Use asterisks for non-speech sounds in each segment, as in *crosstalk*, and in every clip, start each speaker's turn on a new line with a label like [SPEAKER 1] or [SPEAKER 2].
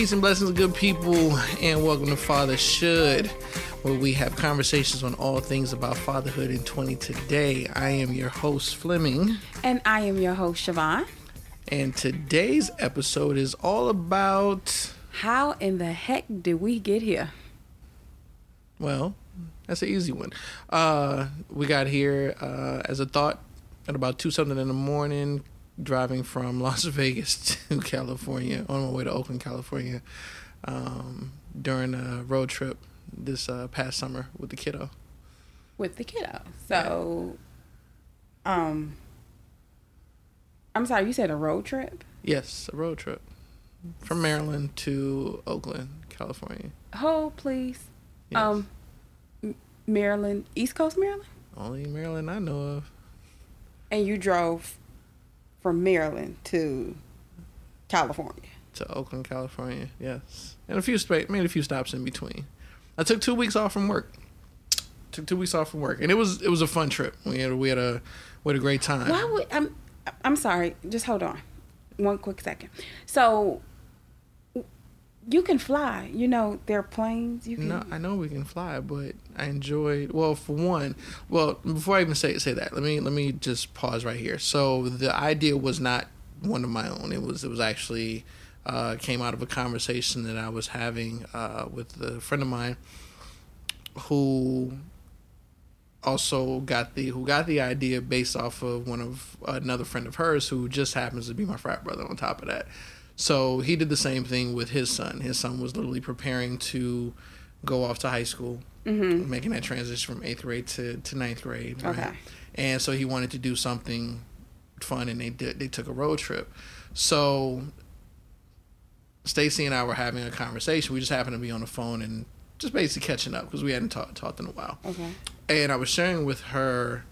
[SPEAKER 1] Peace and blessings, good people, and welcome to Father Should, where we have conversations on all things about fatherhood in 20 today. I am your host, Fleming.
[SPEAKER 2] And I am your host, Siobhan.
[SPEAKER 1] And today's episode is all about.
[SPEAKER 2] How in the heck did we get here?
[SPEAKER 1] Well, that's an easy one. Uh, we got here uh, as a thought at about 2 something in the morning, driving from *laughs* Las Vegas to California on my way to Oakland, California, um, during a road trip this uh, past summer with the kiddo.
[SPEAKER 2] With the kiddo. So, um, I'm sorry, you said a road trip?
[SPEAKER 1] Yes, a road trip from Maryland to Oakland, California.
[SPEAKER 2] Hold, please. Yes. Um, Maryland, East Coast Maryland?
[SPEAKER 1] Only Maryland I know of.
[SPEAKER 2] And you drove from Maryland to California.
[SPEAKER 1] To Oakland, California, yes, and a few made a few stops in between. I took two weeks off from work. Took two weeks off from work, and it was it was a fun trip. We had we had a we had a great time.
[SPEAKER 2] Why would I'm I'm sorry. Just hold on, one quick second. So you can fly. You know, there are planes. You can.
[SPEAKER 1] No, I know we can fly, but I enjoyed. Well, for one, well, before I even say say that, let me let me just pause right here. So the idea was not one of my own. It was it was actually uh, came out of a conversation that I was having uh, with a friend of mine who also got the who got the idea based off of one of another friend of hers who just happens to be my frat brother on top of that so he did the same thing with his son. His son was literally preparing to go off to high school, mm-hmm. making that transition from eighth grade to, to ninth grade. Right? Okay. And so he wanted to do something fun, and they did. They took a road trip. So Stacy and I were having a conversation. We just happened to be on the phone and just basically catching up because we hadn't talked talked in a while. Okay. And I was sharing with her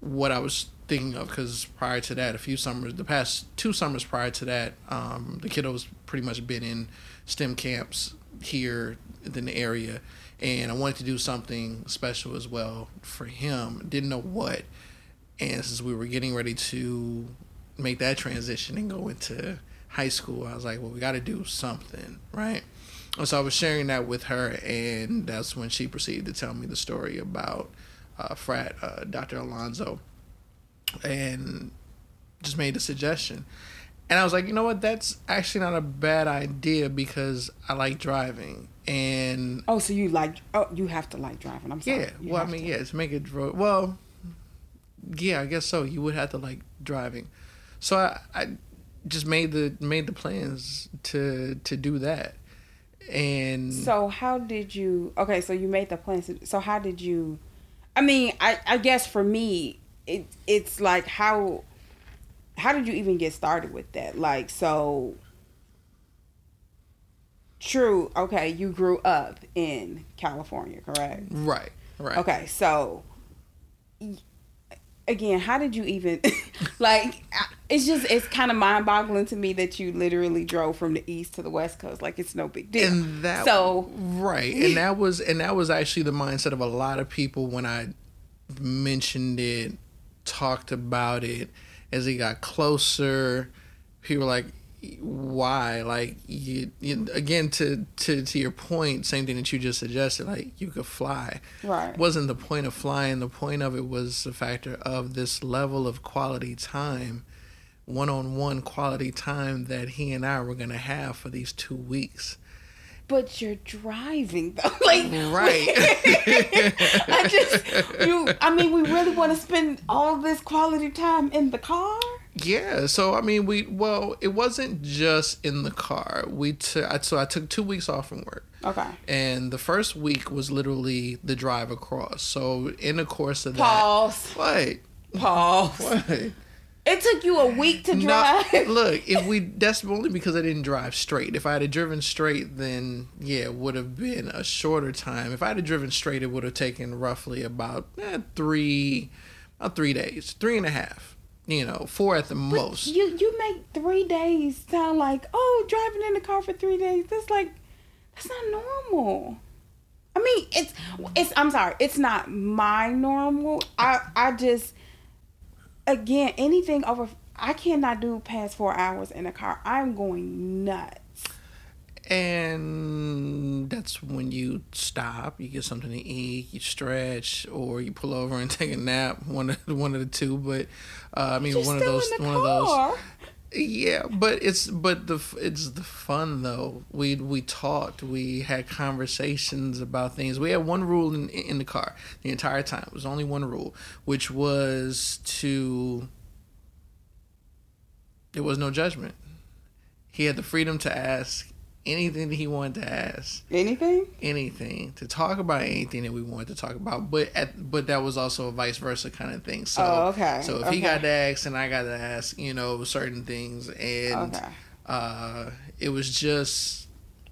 [SPEAKER 1] what I was thinking of because prior to that, a few summers, the past two summers prior to that, um, the kiddo's pretty much been in STEM camps here in the area, and I wanted to do something special as well for him. Didn't know what, and since we were getting ready to make that transition and go into high school, I was like, well, we got to do something, right? And so I was sharing that with her, and that's when she proceeded to tell me the story about uh, frat, uh, Dr. Alonzo and just made a suggestion. And I was like, you know what? That's actually not a bad idea because I like driving. And
[SPEAKER 2] oh, so you like? Oh, you have to like driving. I'm sorry.
[SPEAKER 1] Yeah. You well, I mean, to. yeah, to make it well, yeah, I guess so. You would have to like driving. So I, I just made the made the plans to to do that. And
[SPEAKER 2] so how did you? Okay, so you made the plans. So how did you? I mean, I I guess for me, it it's like how how did you even get started with that? Like so true, okay, you grew up in California, correct?
[SPEAKER 1] Right. Right.
[SPEAKER 2] Okay, so again, how did you even *laughs* like it's just it's kind of mind-boggling to me that you literally drove from the east to the west coast like it's no big deal.
[SPEAKER 1] And that so right, and that was and that was actually the mindset of a lot of people when I mentioned it talked about it as he got closer. People were like, why? Like you, you, again to to to your point, same thing that you just suggested. Like you could fly.
[SPEAKER 2] Right.
[SPEAKER 1] wasn't the point of flying. The point of it was the factor of this level of quality time, one on one quality time that he and I were gonna have for these two weeks
[SPEAKER 2] but you're driving though. *laughs* like
[SPEAKER 1] right. *laughs*
[SPEAKER 2] I just you I mean we really want to spend all this quality time in the car?
[SPEAKER 1] Yeah, so I mean we well, it wasn't just in the car. We took so I took 2 weeks off from work.
[SPEAKER 2] Okay.
[SPEAKER 1] And the first week was literally the drive across. So in the course of
[SPEAKER 2] Pause.
[SPEAKER 1] that What?
[SPEAKER 2] Pause.
[SPEAKER 1] What?
[SPEAKER 2] It took you a week to drive.
[SPEAKER 1] No, *laughs* look, if we that's only because I didn't drive straight. If I had driven straight, then yeah, it would have been a shorter time. If I had driven straight, it would have taken roughly about eh, three, about three days, three and a half. You know, four at the
[SPEAKER 2] But
[SPEAKER 1] most.
[SPEAKER 2] You you make three days sound like oh driving in the car for three days. That's like that's not normal. I mean it's it's I'm sorry it's not my normal. I I just again anything over I cannot do past four hours in a car. I'm going nuts.
[SPEAKER 1] And that's when you stop, you get something to eat, you stretch, or you pull over and *laughs* take a nap. One of one of the two, but uh, I mean,
[SPEAKER 2] You're
[SPEAKER 1] one of those, one of those. Yeah, but it's but the it's the fun though. We we talked, we had conversations about things. We had one rule in in the car the entire time. It was only one rule, which was to there was no judgment. He had the freedom to ask anything that he wanted to ask.
[SPEAKER 2] Anything?
[SPEAKER 1] anything. To talk about anything that we wanted to talk about but at but that was also a vice versa kind of thing. So
[SPEAKER 2] Oh, okay,
[SPEAKER 1] so if he got to ask and i got to ask you know certain things. And
[SPEAKER 2] Okay.
[SPEAKER 1] uh it was just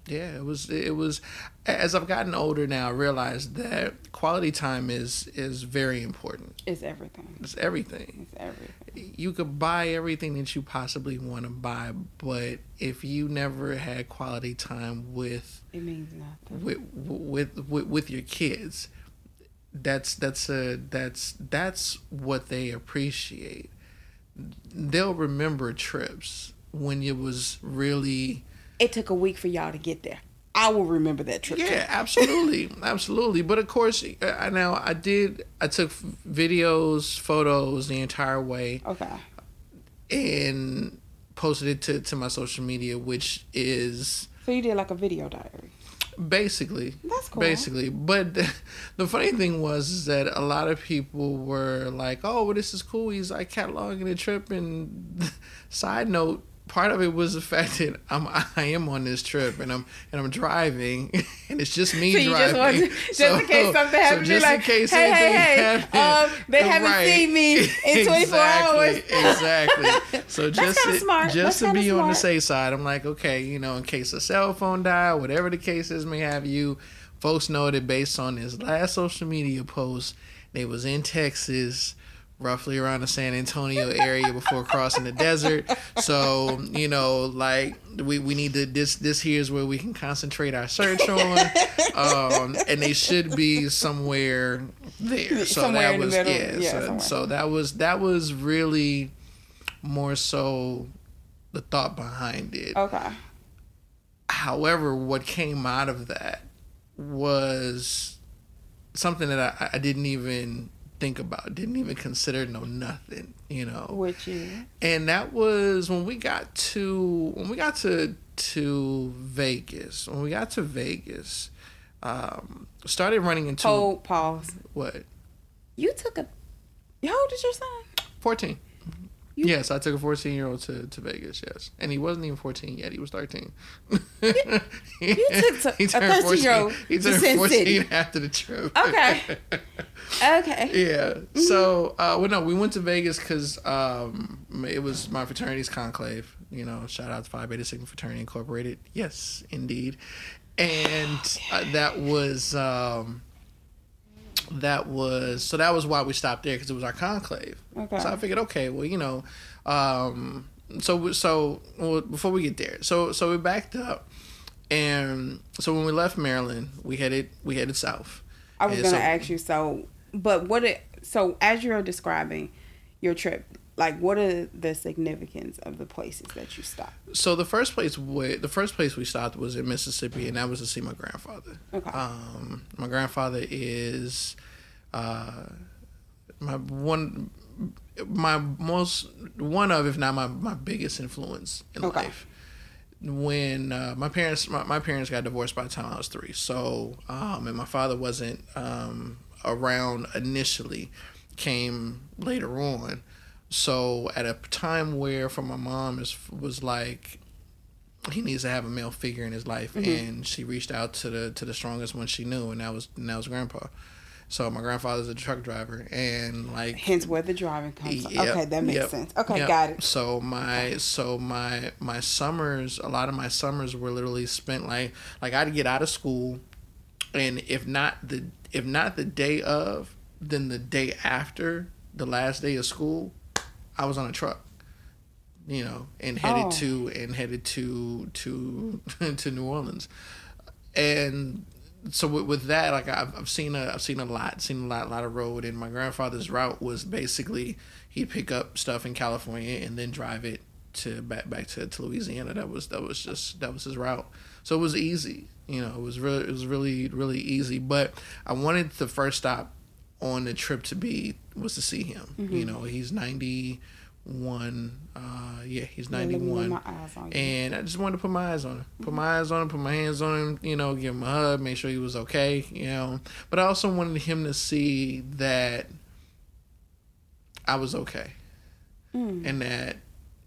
[SPEAKER 1] yeah it was it was as i've gotten older now i realized that quality time is is very important
[SPEAKER 2] It's everything.
[SPEAKER 1] it's everything
[SPEAKER 2] It's everything.
[SPEAKER 1] you could buy everything that you possibly want to buy but if you never had quality time with
[SPEAKER 2] It means nothing.
[SPEAKER 1] with with with, with your kids that's that's a that's that's what they appreciate they'll remember trips when it was really
[SPEAKER 2] It took a week for y'all to get there. I will remember that trip.
[SPEAKER 1] yeah absolutely *laughs* absolutely but of course I now i did i took videos photos the entire way
[SPEAKER 2] Okay.
[SPEAKER 1] and posted it to, to my social media which is
[SPEAKER 2] So you did like a video diary.
[SPEAKER 1] Basically,
[SPEAKER 2] That's cool.
[SPEAKER 1] Basically, but the, *laughs* the funny thing was is that a lot of people were like, "Oh, well, this is cool." He's like cataloging the trip, and *laughs* side note, part of it was the fact that I'm I am on this trip and I'm and I'm driving, *laughs* and it's just me
[SPEAKER 2] So just
[SPEAKER 1] driving.
[SPEAKER 2] want to, *laughs* just in case something happens,
[SPEAKER 1] just
[SPEAKER 2] you're like,
[SPEAKER 1] in case
[SPEAKER 2] hey, hey, hey, um, they *laughs* haven't
[SPEAKER 1] Right.
[SPEAKER 2] seen me in 24
[SPEAKER 1] exactly,
[SPEAKER 2] hours.
[SPEAKER 1] exactly. So just
[SPEAKER 2] smart.
[SPEAKER 1] just
[SPEAKER 2] That's
[SPEAKER 1] to be on the safe side, I'm like, okay, you know, in case a cell phone die, whatever the case is, may have you. Folks know that based on his last social media post, they was in Texas, roughly around the San Antonio area before crossing the desert. So you know, like we, we need to this this here is where we can concentrate our search on, um, and they should be somewhere there. So
[SPEAKER 2] Somewhere
[SPEAKER 1] that was
[SPEAKER 2] middle.
[SPEAKER 1] yeah.
[SPEAKER 2] Yeah,
[SPEAKER 1] so, so that was that was really more so the thought behind it.
[SPEAKER 2] Okay.
[SPEAKER 1] However, what came out of that was something that I, I didn't even think about, didn't even consider, no nothing, you know.
[SPEAKER 2] Which is
[SPEAKER 1] And that was when we got to when we got to to Vegas. When we got to Vegas, um, started running into
[SPEAKER 2] hold pause.
[SPEAKER 1] what
[SPEAKER 2] You took a. How old is your son?
[SPEAKER 1] fourteen.
[SPEAKER 2] You-
[SPEAKER 1] yes, I took a fourteen year old to, to Vegas. Yes, and he wasn't even fourteen yet; he was thirteen.
[SPEAKER 2] You *laughs* took
[SPEAKER 1] He
[SPEAKER 2] a 13-year-old
[SPEAKER 1] He turned
[SPEAKER 2] Sin
[SPEAKER 1] fourteen
[SPEAKER 2] City.
[SPEAKER 1] after the trip.
[SPEAKER 2] Okay. Okay. *laughs*
[SPEAKER 1] yeah. So, uh, well, no, we went to Vegas because um, it was my fraternity's conclave. You know, shout out to Phi Beta Sigma Fraternity Incorporated. Yes, indeed. And uh, that was um, that was so that was why we stopped there because it was our conclave.
[SPEAKER 2] Okay.
[SPEAKER 1] So I figured, okay, well, you know, um, so so well, before we get there, so so we backed up, and so when we left Maryland, we headed we headed south.
[SPEAKER 2] I was
[SPEAKER 1] And
[SPEAKER 2] gonna
[SPEAKER 1] so-
[SPEAKER 2] ask you. So, but what? It, so as you're describing your trip, like what are the significance of the places that you stopped?
[SPEAKER 1] So the first place we, the first place we stopped was in Mississippi, and that was to see my grandfather.
[SPEAKER 2] Okay.
[SPEAKER 1] Um, my grandfather is uh, my one, my most one of, if not my my biggest influence in
[SPEAKER 2] Okay.
[SPEAKER 1] life. When uh, my parents my, my parents got divorced by the time I was three, so um, and my father wasn't um, around initially, came later on. So at a time where for my mom is was like he needs to have a male figure in his life, mm-hmm. and she reached out to the to the strongest one she knew, and that was and that was grandpa. So my grandfather's a truck driver, and like
[SPEAKER 2] hence where the driving comes. from.
[SPEAKER 1] Yep,
[SPEAKER 2] okay, that makes
[SPEAKER 1] yep,
[SPEAKER 2] sense. Okay,
[SPEAKER 1] yep.
[SPEAKER 2] got it.
[SPEAKER 1] So my so my my summers, a lot of my summers were literally spent like like I'd get out of school, and if not the if not the day of, then the day after the last day of school, I was on a truck. You know, and headed
[SPEAKER 2] Oh.
[SPEAKER 1] to and headed to to *laughs* to New Orleans, and so with, with that, like I've, I've seen a I've seen a lot, seen a lot, a lot of road. And my grandfather's route was basically he'd pick up stuff in California and then drive it to back back to, to Louisiana. That was that was just that was his route. So it was easy, you know. It was really it was really really easy. But I wanted the first stop on the trip to be was to see him.
[SPEAKER 2] Mm-hmm.
[SPEAKER 1] You know, he's ninety one. Uh, yeah, he's ninety
[SPEAKER 2] let me lay
[SPEAKER 1] one.
[SPEAKER 2] my eyes on you.
[SPEAKER 1] And I just wanted to put my eyes on him. Put my eyes on him, put my hands on him, you know, give him a hug, make sure he was okay, you know. But I also wanted him to see that I was okay.
[SPEAKER 2] Mm.
[SPEAKER 1] And that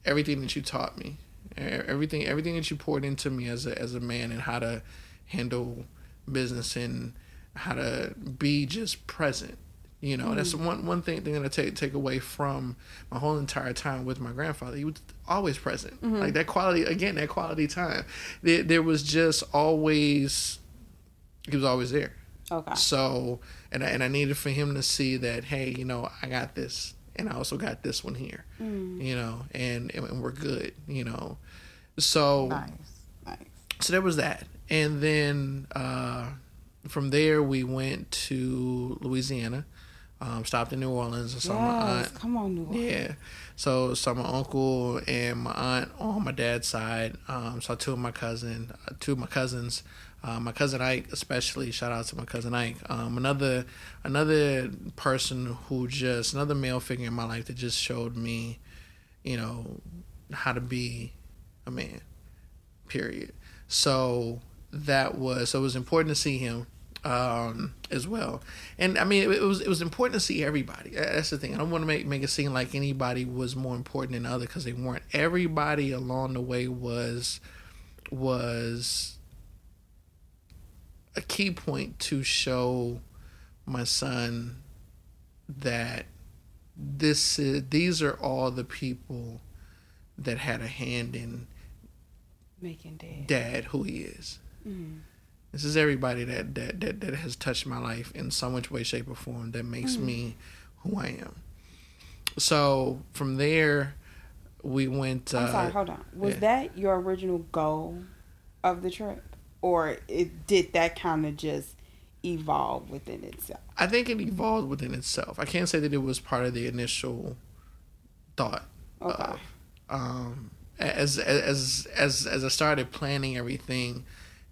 [SPEAKER 1] everything that you taught me, everything everything that you poured into me as a as a man and how to handle business and how to be just present. You know, that's mm-hmm. one one thing they're gonna take take away from my whole entire time with my grandfather. He was always present. Mm-hmm. Like that quality again, that quality time. There there was just always he was always there.
[SPEAKER 2] Okay.
[SPEAKER 1] So and I, and I needed for him to see that hey, you know, I got this, and I also got this one here, mm. you know, and and we're good, you know. So
[SPEAKER 2] Nice. Nice.
[SPEAKER 1] so there was that, and then uh, from there we went to Louisiana, um, stopped in New Orleans. And saw my aunt.
[SPEAKER 2] Come on, New Orleans.
[SPEAKER 1] Yeah. So saw my uncle and my aunt on my dad's side. Um, saw two of my cousin, uh, two of my cousins. Uh, my cousin Ike, especially. Shout out to my cousin Ike. Um, another another person who just another male figure in my life that just showed me, you know, how to be a man. Period. So that was so it was important to see him um, as well. And I mean, it, it was it was important to see everybody. That's the thing. I don't want to make make it seem like anybody was more important than the other because they weren't. Everybody along the way was was a key point to show my son that this is, these are all the people that had a hand in
[SPEAKER 2] Making dad.
[SPEAKER 1] dad who he is.
[SPEAKER 2] Mm.
[SPEAKER 1] This is everybody that, that that that has touched my life in some which way, shape, or form that makes me who I am. So from there, we went.
[SPEAKER 2] I'm
[SPEAKER 1] uh,
[SPEAKER 2] sorry. Hold on. Was
[SPEAKER 1] yeah.
[SPEAKER 2] that your original goal of the trip, or it did that kind of just evolve within itself?
[SPEAKER 1] I think it evolved within itself. I can't say that it was part of the initial thought.
[SPEAKER 2] Okay.
[SPEAKER 1] of, um, as as as as I started planning everything,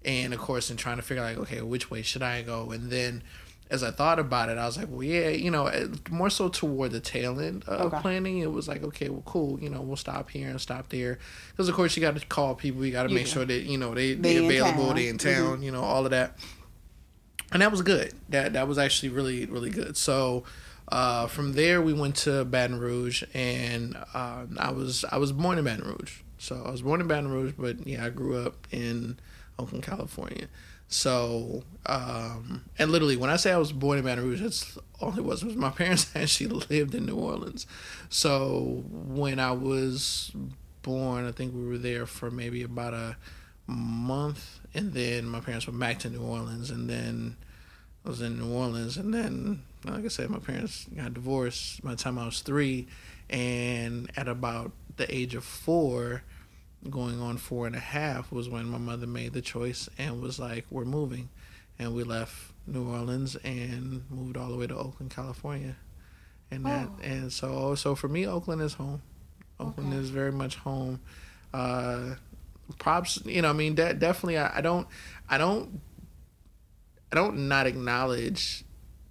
[SPEAKER 1] and of course, in trying to figure out like, okay, which way should I go, and then as I thought about it, I was like, well, yeah, you know, eh, more so toward the tail end of
[SPEAKER 2] Okay.
[SPEAKER 1] planning. It was like, okay, well, cool, you know, we'll stop here and stop there, because of course you got to call people, you got to make sure that you know they
[SPEAKER 2] They
[SPEAKER 1] they
[SPEAKER 2] in
[SPEAKER 1] available,
[SPEAKER 2] town.
[SPEAKER 1] they in town, you know, all of that and that was good. That that was actually really really good. So uh, from there we went to Baton Rouge, and uh, I was I was born in Baton Rouge. So I was born in Baton Rouge, but yeah, I grew up in Oakland, California. So um, and literally when I say I was born in Baton Rouge, that's all it was. Was my *laughs* parents actually lived in New Orleans. So when I was born, I think we were there for maybe about a month, and then my parents went back to New Orleans, and then I was in New Orleans, and then like I said, my parents got divorced by the time I was three, and at about the age of four, going on four and a half, was when my mother made the choice and was like, "We're moving," and we left New Orleans and moved all the way to Oakland, California, and that
[SPEAKER 2] Oh.
[SPEAKER 1] and so so for me, Oakland is home. Oakland
[SPEAKER 2] Okay.
[SPEAKER 1] is very much home. Uh, props, you know, I mean, de- definitely, I, I don't, I don't, I don't not acknowledge,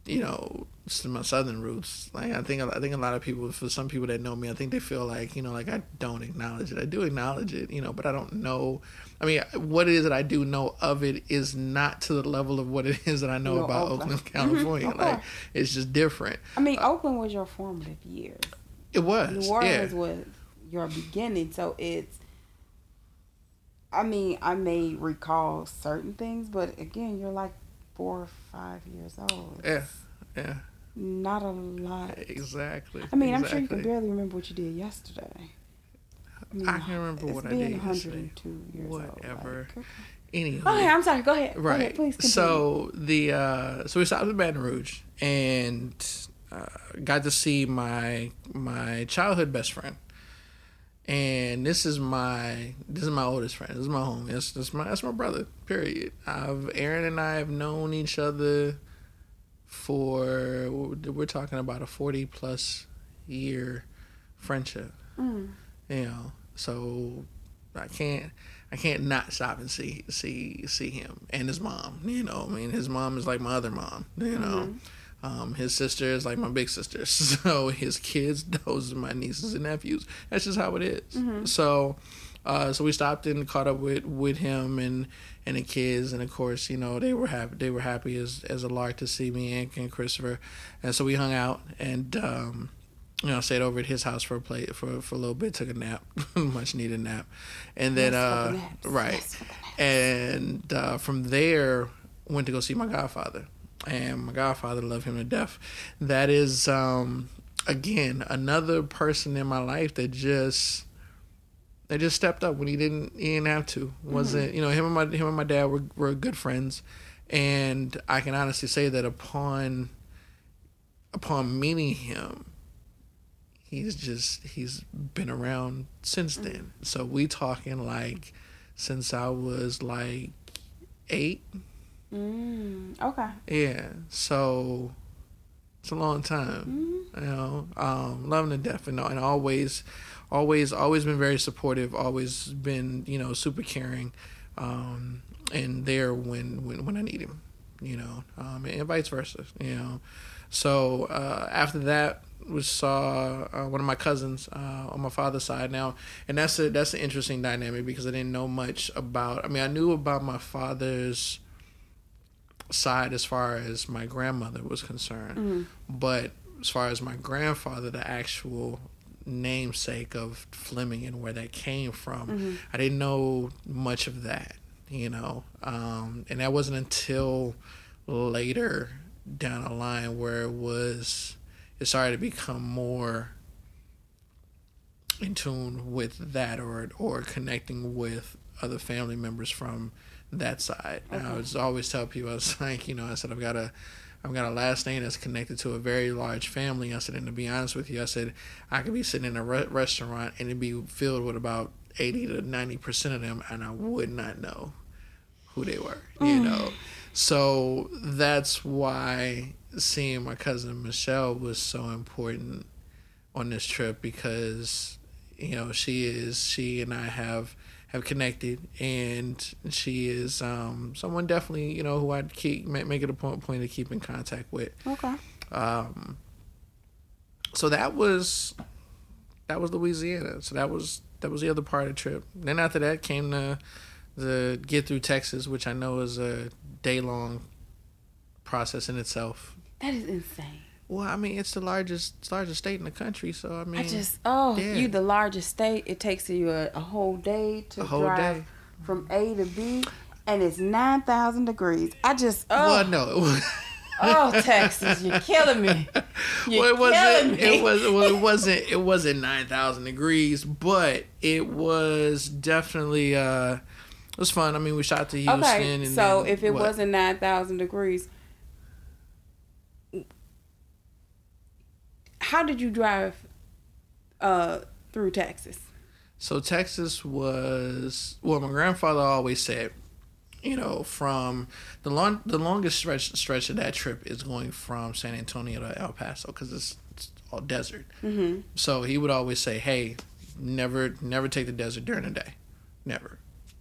[SPEAKER 1] you know, my southern roots. Like I think, I think a lot of people, for some people that know me, I think they feel like, you know, like I don't acknowledge it. I do acknowledge it, you know, but I don't know. I mean, what it is that I do know of it is not to the level of what it is that I know
[SPEAKER 2] No,
[SPEAKER 1] about
[SPEAKER 2] Oakland.
[SPEAKER 1] Oakland, mm-hmm. California.
[SPEAKER 2] Of
[SPEAKER 1] Like it's just different.
[SPEAKER 2] I mean, uh, Oakland was your formative years.
[SPEAKER 1] It was,
[SPEAKER 2] New
[SPEAKER 1] yeah.
[SPEAKER 2] Orleans was your beginning, so it's. I mean, I may recall certain things, but again, you're like four or five years old.
[SPEAKER 1] Yeah, Yeah.
[SPEAKER 2] Not a lot.
[SPEAKER 1] Exactly.
[SPEAKER 2] I mean,
[SPEAKER 1] exactly.
[SPEAKER 2] I'm sure you can barely remember what you did yesterday. I, mean,
[SPEAKER 1] I can remember what I did
[SPEAKER 2] 102 years
[SPEAKER 1] Whatever.
[SPEAKER 2] old. Like,
[SPEAKER 1] Anywho.
[SPEAKER 2] okay, I'm sorry. Go ahead. Go
[SPEAKER 1] Right.
[SPEAKER 2] ahead, please continue.
[SPEAKER 1] so the uh, so we stopped in Baton Rouge and uh, got to see my my childhood best friend. And this is my this is my oldest friend. This is my homie. This, this is my that's my brother. Period. I've Aaron and I have known each other for we're talking about a forty plus year friendship.
[SPEAKER 2] Mm.
[SPEAKER 1] You know, so I can't I can't not stop and see see see him and his mom. You know, I mean his mom is like my other mom. You know, um, his sister is like my big sister. *laughs* So his kids, those are my nieces and nephews. That's just how it is. So. Uh, so we stopped and caught up with, with him and, and the kids, and of course, you know they were happy. They were happy as as a lark to see me and, and Christopher, and so we hung out and um, you know, stayed over at his house for a play for for a little bit, took a nap, *laughs* much needed nap, and then
[SPEAKER 2] Yes,
[SPEAKER 1] uh, right,
[SPEAKER 2] Yes,
[SPEAKER 1] and uh, from there went to go see my godfather, and my godfather loved him to death. That is um, again another person in my life that just they just stepped up when he didn't he didn't have to. Wasn't you know him and my him and my dad were were good friends, and I can honestly say that upon upon meeting him, he's just he's been around since then. So we talking like since I was like eight.
[SPEAKER 2] Mm, okay.
[SPEAKER 1] Yeah. So it's a long time.
[SPEAKER 2] Mm-hmm.
[SPEAKER 1] You know, um, loving to death and, and always, always, always been very supportive. Always been, you know, super caring, um, and there when when when I need him. You know, um, and vice versa. You know, so uh, after that. We saw uh, one of my cousins uh, on my father's side now, and that's a that's an interesting dynamic because I didn't know much about. I mean, I knew about my father's side as far as my grandmother was concerned. But as far as my grandfather, the actual namesake of Fleming and where that came from, I didn't know much of that, you know. Um, and that wasn't until later down the line where it was, it started to become more in tune with that or or connecting with other family members from that side. And I was always tell people I was like, you know, I said I've got a I've got a last name that's connected to a very large family. I said, and to be honest with you, I said I could be sitting in a re- restaurant and it'd be filled with about eighty to ninety percent of them, and I would not know who they were. You mm. know, so that's why seeing my cousin Michelle was so important on this trip because you know she is she and I have have connected and she is um someone definitely you know who I'd keep make it a point point to keep in contact with
[SPEAKER 2] Okay.
[SPEAKER 1] um so that was that was Louisiana so that was that was the other part of the trip then after that came the the get through Texas which I know is a day long process in itself
[SPEAKER 2] That is insane.
[SPEAKER 1] Well I mean it's the largest largest state in the country so I mean
[SPEAKER 2] I just oh
[SPEAKER 1] yeah.
[SPEAKER 2] you the largest state. It takes you a, a whole day to
[SPEAKER 1] whole
[SPEAKER 2] drive
[SPEAKER 1] day.
[SPEAKER 2] from A to B, and it's nine thousand degrees. I just oh
[SPEAKER 1] well no *laughs*
[SPEAKER 2] oh Texas, you're killing me. *laughs* You're
[SPEAKER 1] well, it wasn't. It was. Well, it *laughs* wasn't. It wasn't nine thousand degrees, but it was definitely. uh It was fun. I mean, we shot to Houston.
[SPEAKER 2] Okay,
[SPEAKER 1] and
[SPEAKER 2] so
[SPEAKER 1] then
[SPEAKER 2] if it
[SPEAKER 1] what?
[SPEAKER 2] wasn't nine thousand degrees, how did you drive uh, through Texas?
[SPEAKER 1] So Texas was well. My grandfather always said, you know, from the long the longest stretch stretch of that trip is going from San Antonio to El Paso because it's, it's all desert.
[SPEAKER 2] Mm-hmm.
[SPEAKER 1] So he would always say, "Hey, never never take the desert during the day, never."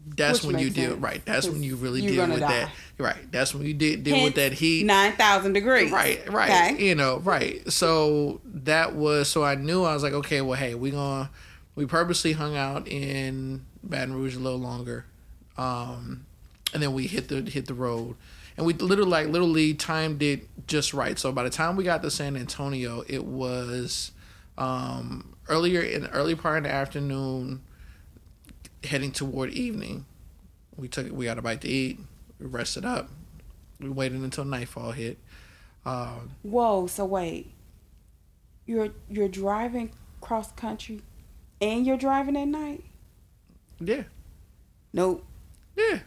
[SPEAKER 1] That's
[SPEAKER 2] Which
[SPEAKER 1] when you deal
[SPEAKER 2] sense,
[SPEAKER 1] right. That's when you really deal with
[SPEAKER 2] die.
[SPEAKER 1] that. Right. That's when you de- deal with that heat.
[SPEAKER 2] Nine thousand degrees.
[SPEAKER 1] Right, right.
[SPEAKER 2] Okay.
[SPEAKER 1] You know, right. So that was so I knew I was like, okay, well, hey, we gonna we purposely hung out in Baton Rouge a little longer, um, and then we hit the hit the road, and we literally like literally timed it just right. So by the time we got to San Antonio, it was um, earlier in the early part of the afternoon, heading toward evening. We took we got a bite to eat. We rested up. We waited until nightfall hit. Um,
[SPEAKER 2] Whoa, so wait. You're you're driving cross country and you're driving at night?
[SPEAKER 1] yeah,
[SPEAKER 2] Nope.
[SPEAKER 1] yeah.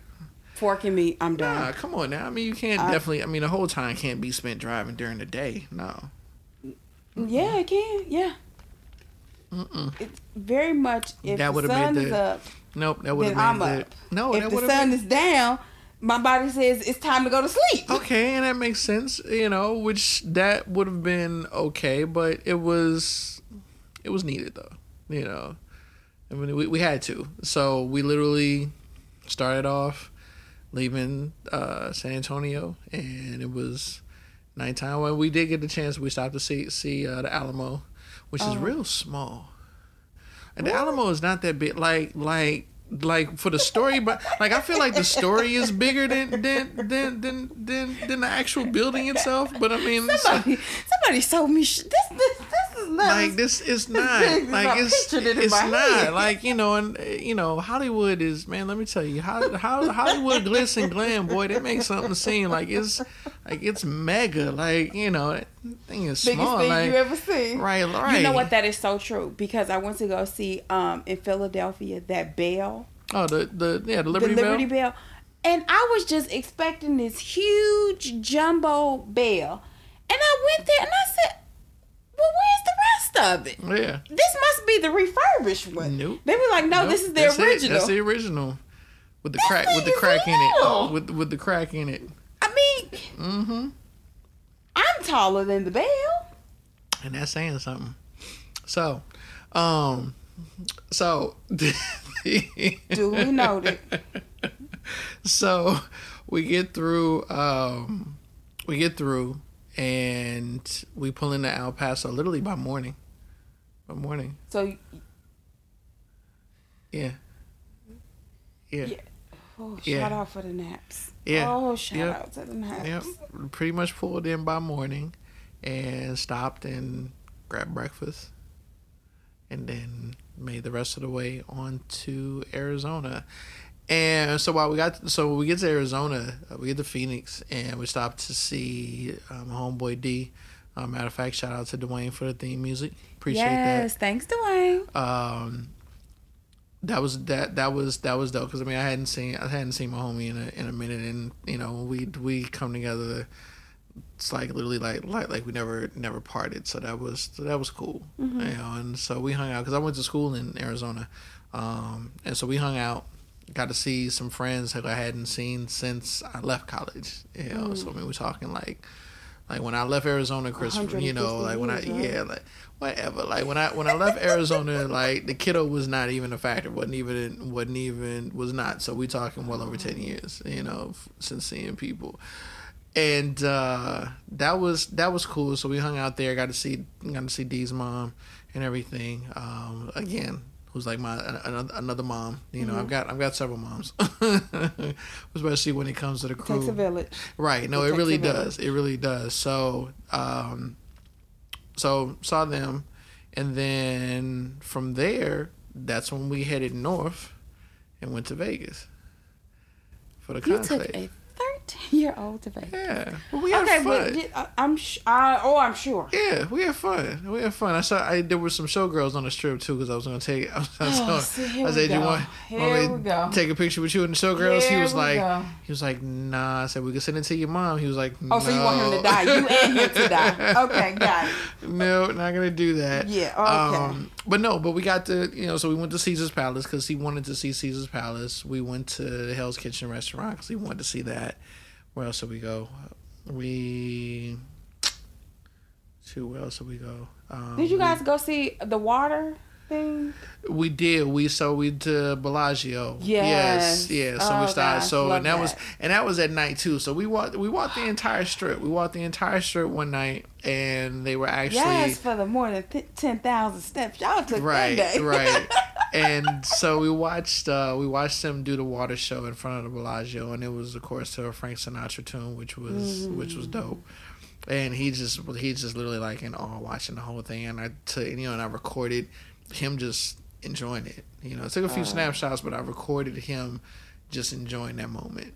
[SPEAKER 2] Forking me, I'm done.
[SPEAKER 1] Nah, come on now. I mean, you can't
[SPEAKER 2] I-
[SPEAKER 1] definitely. I mean, the whole time can't be spent driving during the day. No.
[SPEAKER 2] Yeah, it can. Yeah.
[SPEAKER 1] Mm-mm.
[SPEAKER 2] It's very much if
[SPEAKER 1] That
[SPEAKER 2] the
[SPEAKER 1] been
[SPEAKER 2] is
[SPEAKER 1] the-
[SPEAKER 2] up,
[SPEAKER 1] Nope. That would have
[SPEAKER 2] I'm up.
[SPEAKER 1] No,
[SPEAKER 2] if the sun
[SPEAKER 1] have
[SPEAKER 2] is down, my body says it's time to go to sleep.
[SPEAKER 1] okay, and that makes sense. You know, which that would have been okay, but it was, it was needed though. You know, I mean, we we had to. So we literally started off leaving uh, San Antonio, and it was nighttime. When we did get the chance, we stopped to see see uh, the Alamo, which is
[SPEAKER 2] Oh.
[SPEAKER 1] real small. And the Alamo is not that big. Like like like for the story, but like I feel like the story is bigger than than than than than, than the actual building itself. But I mean,
[SPEAKER 2] Somebody, somebody sold me sh- this. This, this is not.
[SPEAKER 1] like this is not
[SPEAKER 2] big
[SPEAKER 1] like
[SPEAKER 2] I
[SPEAKER 1] it's
[SPEAKER 2] pictured it in
[SPEAKER 1] it's
[SPEAKER 2] my
[SPEAKER 1] not
[SPEAKER 2] head.
[SPEAKER 1] like you know and uh, you know Hollywood is man let me tell you how how Hollywood glitz and glam boy they make something seem like it's like it's mega like you know that thing is
[SPEAKER 2] biggest
[SPEAKER 1] small
[SPEAKER 2] thing
[SPEAKER 1] like
[SPEAKER 2] you ever seen.
[SPEAKER 1] right right
[SPEAKER 2] You know what? That is so true because I went to go see um in Philadelphia that bell,
[SPEAKER 1] oh the the yeah the Liberty, Bell.
[SPEAKER 2] the Liberty
[SPEAKER 1] Bell
[SPEAKER 2] Bell, and I was just expecting this huge jumbo bell, and I went there and I said, "Well, where's the rest of it?
[SPEAKER 1] yeah
[SPEAKER 2] This must be the refurbished one."
[SPEAKER 1] Nope.
[SPEAKER 2] They were like, "No,
[SPEAKER 1] Nope,
[SPEAKER 2] this is the
[SPEAKER 1] that's it. that's the original with the
[SPEAKER 2] This
[SPEAKER 1] crack with the crack in it with with the crack in it
[SPEAKER 2] I mean,
[SPEAKER 1] mm-hmm
[SPEAKER 2] I'm taller than the bell.
[SPEAKER 1] and that's saying something so um so *laughs*
[SPEAKER 2] Duly noted.
[SPEAKER 1] so we get through um we get through and we pull into El Paso literally by morning by morning
[SPEAKER 2] So,
[SPEAKER 1] yeah yeah
[SPEAKER 2] Yeah. oh,
[SPEAKER 1] Yeah.
[SPEAKER 2] shout out for the naps.
[SPEAKER 1] Yeah.
[SPEAKER 2] Oh, shout
[SPEAKER 1] Yep.
[SPEAKER 2] out to the naps.
[SPEAKER 1] Yep, pretty much pulled in by morning, and stopped and grabbed breakfast, and then made the rest of the way on to Arizona. And so while we got, so we get to Arizona, uh, we get to Phoenix, and we stopped to see um, homeboy D. Uh, matter of fact, shout out to Dwayne for the theme music. Appreciate that.
[SPEAKER 2] yes, thanks, Dwayne.
[SPEAKER 1] that. Um, that was that that was that was dope because I mean I hadn't seen I hadn't seen my homie in a in a minute and you know we we come together it's like literally like like like we never never parted so that was so that was cool you know and so we hung out because I went to school in Arizona um and so we hung out got to see some friends that I hadn't seen since I left college you know so I mean we're talking like like when I left Arizona Chris you know like when I
[SPEAKER 2] right?
[SPEAKER 1] yeah like whatever. Like when I when I left Arizona, like the kiddo was not even a factor. wasn't even wasn't even was not. So we talking well over ten years, you know, f- since seeing people, and uh, that was that was cool. So we hung out there, got to see got to see Dee's mom and everything. Um, again. Who's like my another, another mom? You know, I've got I've got several moms, *laughs* especially when it comes to the crew.
[SPEAKER 2] Takes a village.
[SPEAKER 1] Right. No,
[SPEAKER 2] It
[SPEAKER 1] it, really does. It really does. So, um, so saw them, and then from there, that's when we headed north and went to Vegas for the
[SPEAKER 2] You
[SPEAKER 1] conclave.
[SPEAKER 2] took a 13 year old to Vegas.
[SPEAKER 1] yeah, well, we had
[SPEAKER 2] okay,
[SPEAKER 1] fun.
[SPEAKER 2] but I- I'm sh- I, oh, I'm sure.
[SPEAKER 1] yeah, we had fun. We had fun. I saw. I there were some showgirls on the strip too because I was gonna take. *laughs* I was, I was
[SPEAKER 2] Oh, see, here
[SPEAKER 1] I
[SPEAKER 2] we
[SPEAKER 1] said, "You
[SPEAKER 2] go.
[SPEAKER 1] want,
[SPEAKER 2] Here
[SPEAKER 1] want me to
[SPEAKER 2] go.
[SPEAKER 1] take a picture with you and the showgirls?" he was like,
[SPEAKER 2] go.
[SPEAKER 1] he was like, "Nah." I said, "We can send it to your mom." He was like,
[SPEAKER 2] Oh, so you want him to die? You and him to die. *laughs* Okay, got it.
[SPEAKER 1] no, not gonna do that.
[SPEAKER 2] Yeah, okay.
[SPEAKER 1] Um, but no, but we got to you know, so we went to Caesar's Palace because he wanted to see Caesar's Palace. We went to Hell's Kitchen restaurant because he wanted to see that. Where else did we go? We. To where else did we go? Um,
[SPEAKER 2] Did you guys go see the water thing?
[SPEAKER 1] We did. We so we to Bellagio.
[SPEAKER 2] Yes.
[SPEAKER 1] Yes. Yeah. So
[SPEAKER 2] Oh,
[SPEAKER 1] we started.
[SPEAKER 2] gosh,
[SPEAKER 1] so and that, was and that was at night too. So we walked we walked the entire strip. We walked the entire strip one night, and they were actually
[SPEAKER 2] yes, for the more than th- 10,000 steps y'all took
[SPEAKER 1] right
[SPEAKER 2] that day.
[SPEAKER 1] right *laughs* and so we watched uh we watched them do the water show in front of the Bellagio and it was of course to a Frank Sinatra tune which was which was dope and he just he just literally like in awe watching the whole thing and I took you know and I recorded him just enjoying it you know I took a few snapshots but I recorded him just enjoying that moment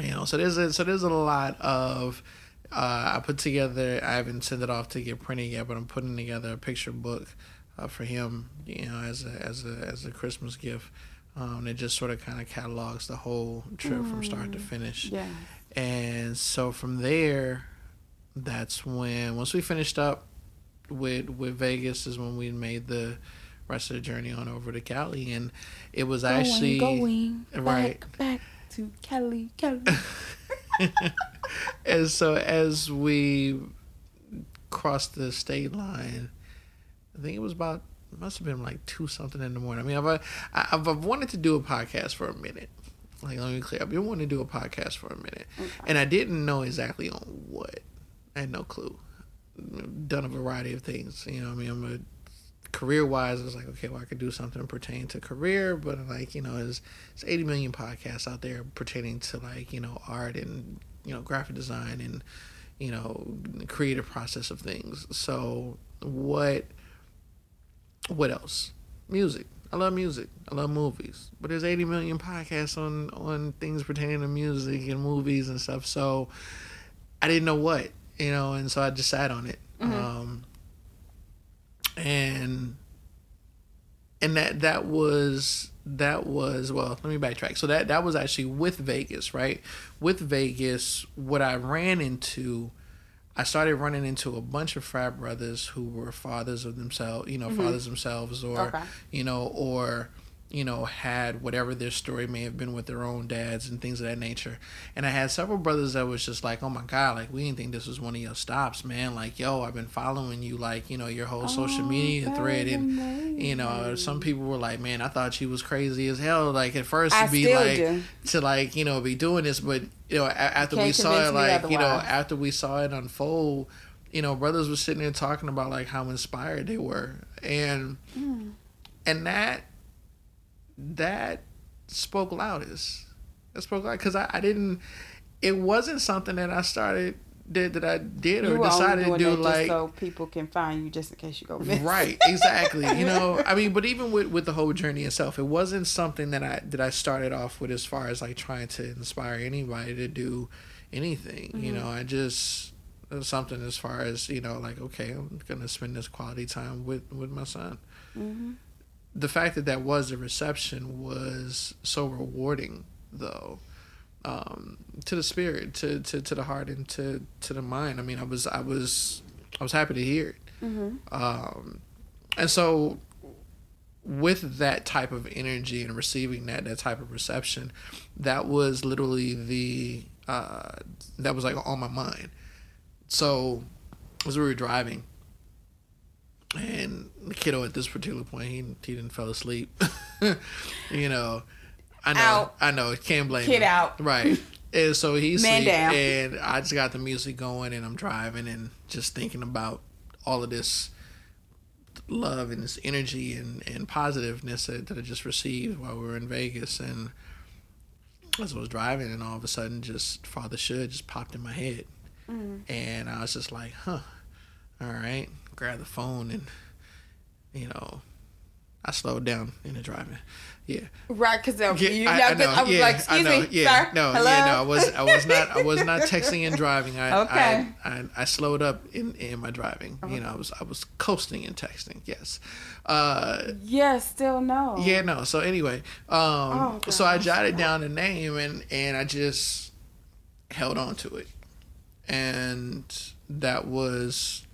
[SPEAKER 1] you know so there's a so there's a lot of uh, I put together. I haven't sent it off to get printed yet, but I'm putting together a picture book uh, for him. You know, as a as a as a Christmas gift. Um, it just sort of kind of catalogs the whole trip mm. from start to finish.
[SPEAKER 2] Yeah.
[SPEAKER 1] And so from there, that's when once we finished up with with Vegas is when we made the rest of the journey on over to Cali, and it was
[SPEAKER 2] going,
[SPEAKER 1] actually
[SPEAKER 2] going
[SPEAKER 1] right
[SPEAKER 2] back, back to Cali, Cali. *laughs*
[SPEAKER 1] and so as we crossed the state line, I think it was about it must have been like two something in the morning. I mean, I've uh, I've, I've wanted to do a podcast for a minute. Like, let me clear. I've been wanting to do a podcast for a minute, okay. and I didn't know exactly on what. I had no clue. Done a variety of things. You know, I mean, I'm a career wise, I was like, okay, well, I could do something pertaining to career, but like, you know, there's, there's 80 million podcasts out there pertaining to like, you know, art and, you know, graphic design and, you know, creative process of things. So what, what else? Music. I love music. I love movies. But there's 80 million podcasts on, on things pertaining to music and movies and stuff. So I didn't know what, you know, and so I just sat on it. Mm-hmm. Um, and and that that was that was well let me backtrack so that that was actually with vegas right with vegas what i ran into i started running into a bunch of frat brothers who were fathers of themselves you know mm-hmm. fathers themselves or okay. you know or you know, had whatever their story may have been with their own dads and things of that nature. And I had several brothers that was just like, oh my God, like, we didn't think this was one of your stops, man. Like, yo, I've been following you, like, you know, your whole social oh, media thread. And, amazing. you know, some people were like, man, I thought you was crazy as hell. Like, at first, to be like, do. to like, you know, be doing this. But, you know, after we saw it, like, you know, after we saw it unfold, you know, brothers were sitting there talking about like how inspired they were. And, mm. and that, that spoke loudest. That spoke loud because I, I didn't. It wasn't something that I started did that I did or decided to do like
[SPEAKER 2] so people can find you just in case you go miss.
[SPEAKER 1] Right, exactly. you *laughs* know, I mean, but even with with the whole journey itself, it wasn't something that I that I started off with as far as like trying to inspire anybody to do anything. Mm-hmm. You know, I just something as far as you know, like okay, I'm gonna spend this quality time with with my son. Mm-hmm the fact that that was a reception was so rewarding, though, um, to the spirit, to, to, to the heart, and to, to the mind. I mean, I was I was I was happy to hear it, mm-hmm. um, and so with that type of energy and receiving that that type of reception, that was literally the uh, that was like on my mind. So as we were driving, and the kiddo at this particular point, he he didn't fell asleep. *laughs* you know, I know, out. I know, can't blame
[SPEAKER 2] kid
[SPEAKER 1] him.
[SPEAKER 2] out,
[SPEAKER 1] right? And so he's Man asleep, down. and I just got the music going, and I'm driving, and just thinking about all of this love and this energy and, and positiveness that, that I just received while we were in Vegas, and as I was driving, and all of a sudden, just Father Should just popped in my head, mm. and I was just like, huh, all right, grab the phone and you know I slowed down in the driving. Yeah.
[SPEAKER 2] Right, because yeah, you I, I, know, I was
[SPEAKER 1] yeah,
[SPEAKER 2] like, excuse
[SPEAKER 1] know,
[SPEAKER 2] me,
[SPEAKER 1] yeah,
[SPEAKER 2] sir.
[SPEAKER 1] No,
[SPEAKER 2] Hello?
[SPEAKER 1] yeah, no, I was I was not I was not *laughs* texting and driving. I
[SPEAKER 2] okay.
[SPEAKER 1] I, I, I, slowed up in, in my driving. Okay. You know, I was I was coasting and texting, yes. Uh
[SPEAKER 2] yeah, still no.
[SPEAKER 1] Yeah, no. So anyway, um oh, so I jotted down the name and and I just held on to it. And that was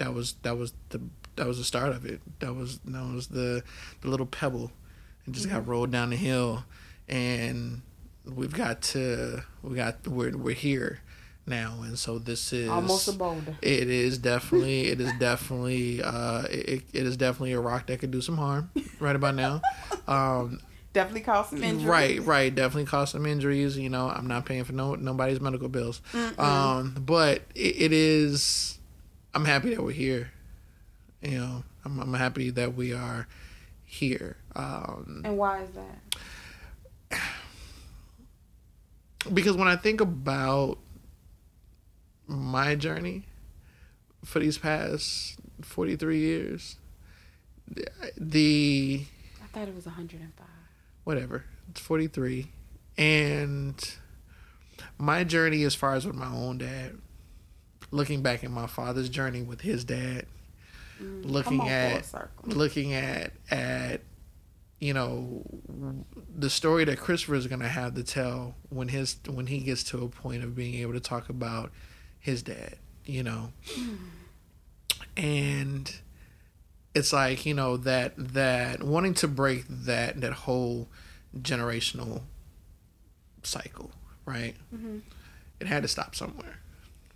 [SPEAKER 1] that was that was the that was the start of it. That was that was the the little pebble, and just mm-hmm. got rolled down the hill, and we've got to we got we're we're here now, and so this is
[SPEAKER 2] almost a boulder.
[SPEAKER 1] It is definitely *laughs* it is definitely uh it, it is definitely a rock that could do some harm right about now. Um,
[SPEAKER 2] definitely cause some injuries.
[SPEAKER 1] Right, right. Definitely cause some injuries. You know, I'm not paying for no nobody's medical bills. Mm-mm. Um, but it, it is I'm happy that we're here. You know, I'm, I'm happy that we are here. Um,
[SPEAKER 2] and why is that? *sighs*
[SPEAKER 1] Because when I think about my journey for these past 43 years, the.
[SPEAKER 2] I thought it was 105.
[SPEAKER 1] Whatever. It's 43. And my journey as far as with my own dad looking back at my father's journey with his dad,
[SPEAKER 2] Mm,
[SPEAKER 1] looking at looking at at you know the story that Christopher is going to have to tell when his when he gets to a point of being able to talk about his dad, you know. And it's like, you know, that that wanting to break that that whole generational cycle, right?
[SPEAKER 2] Mhm.
[SPEAKER 1] It had to stop somewhere,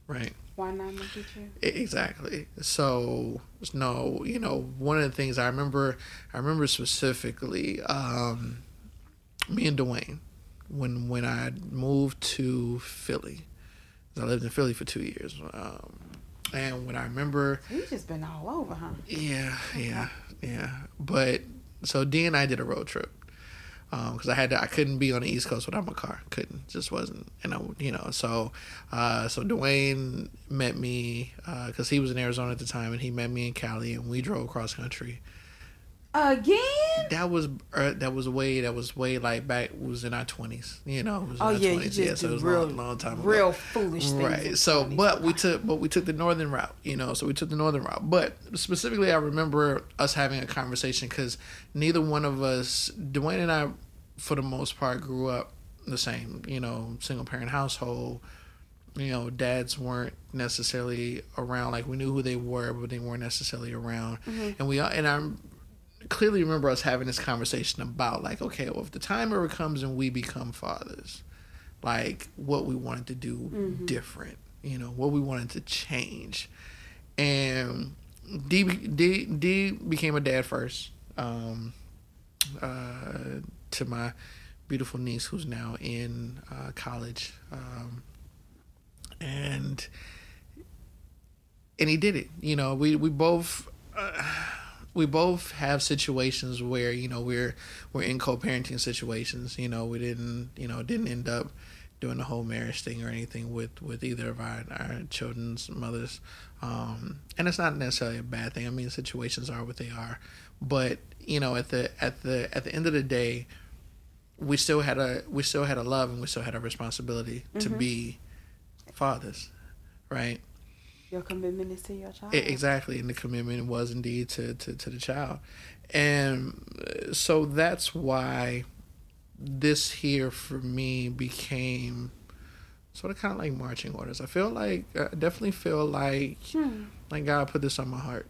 [SPEAKER 1] right?
[SPEAKER 2] Why not at?
[SPEAKER 1] E- Exactly. So no, you know, one of the things I remember, I remember specifically, um, me and Dwayne, when when I moved to Philly, I lived in Philly for two years, um, and when I remember,
[SPEAKER 2] You just been all over, huh?
[SPEAKER 1] yeah, yeah, yeah, but so D and I did a road trip. Because I had to, I couldn't be on the East Coast without my car. Couldn't, just wasn't. And I, you know, so, uh, so Dwayne met me because he was in Arizona at the time, and he met me in Cali, and we drove cross country.
[SPEAKER 2] Again?
[SPEAKER 1] That was uh, that was way that was way like back was in our twenties. You know, it was in
[SPEAKER 2] Oh yeah, you
[SPEAKER 1] 20s,
[SPEAKER 2] just
[SPEAKER 1] yeah, so it was a
[SPEAKER 2] real,
[SPEAKER 1] long, long time ago
[SPEAKER 2] real foolish things.
[SPEAKER 1] right so
[SPEAKER 2] 20s.
[SPEAKER 1] but we took but we took the northern route you know so we took the northern route but specifically i remember us having a conversation because neither one of us dwayne and i for the most part grew up the same you know single parent household you know dads weren't necessarily around like we knew who they were but they weren't necessarily around and we and i clearly remember us having this conversation about like okay well if the time ever comes and we become fathers like what we wanted to do different, you know, what we wanted to change. And D, D, D became a dad first um, uh, to my beautiful niece who's now in uh, college. Um, and and he did it. You know, we, we both. Uh, we both have situations where you know we're we're in co-parenting situations. You know, we didn't you know didn't end up doing the whole marriage thing or anything with with either of our our children's mothers, um, and it's not necessarily a bad thing. I mean, situations are what they are, but you know, at the at the at the end of the day, we still had a we still had a love and we still had a responsibility to be fathers, right?
[SPEAKER 2] Your commitment is to your child.
[SPEAKER 1] Exactly, and the commitment was indeed to, to, to the child, and uh, so that's why this here for me became sort of kind of like marching orders. I feel like I definitely feel like
[SPEAKER 2] Hmm.
[SPEAKER 1] like God put this on my heart,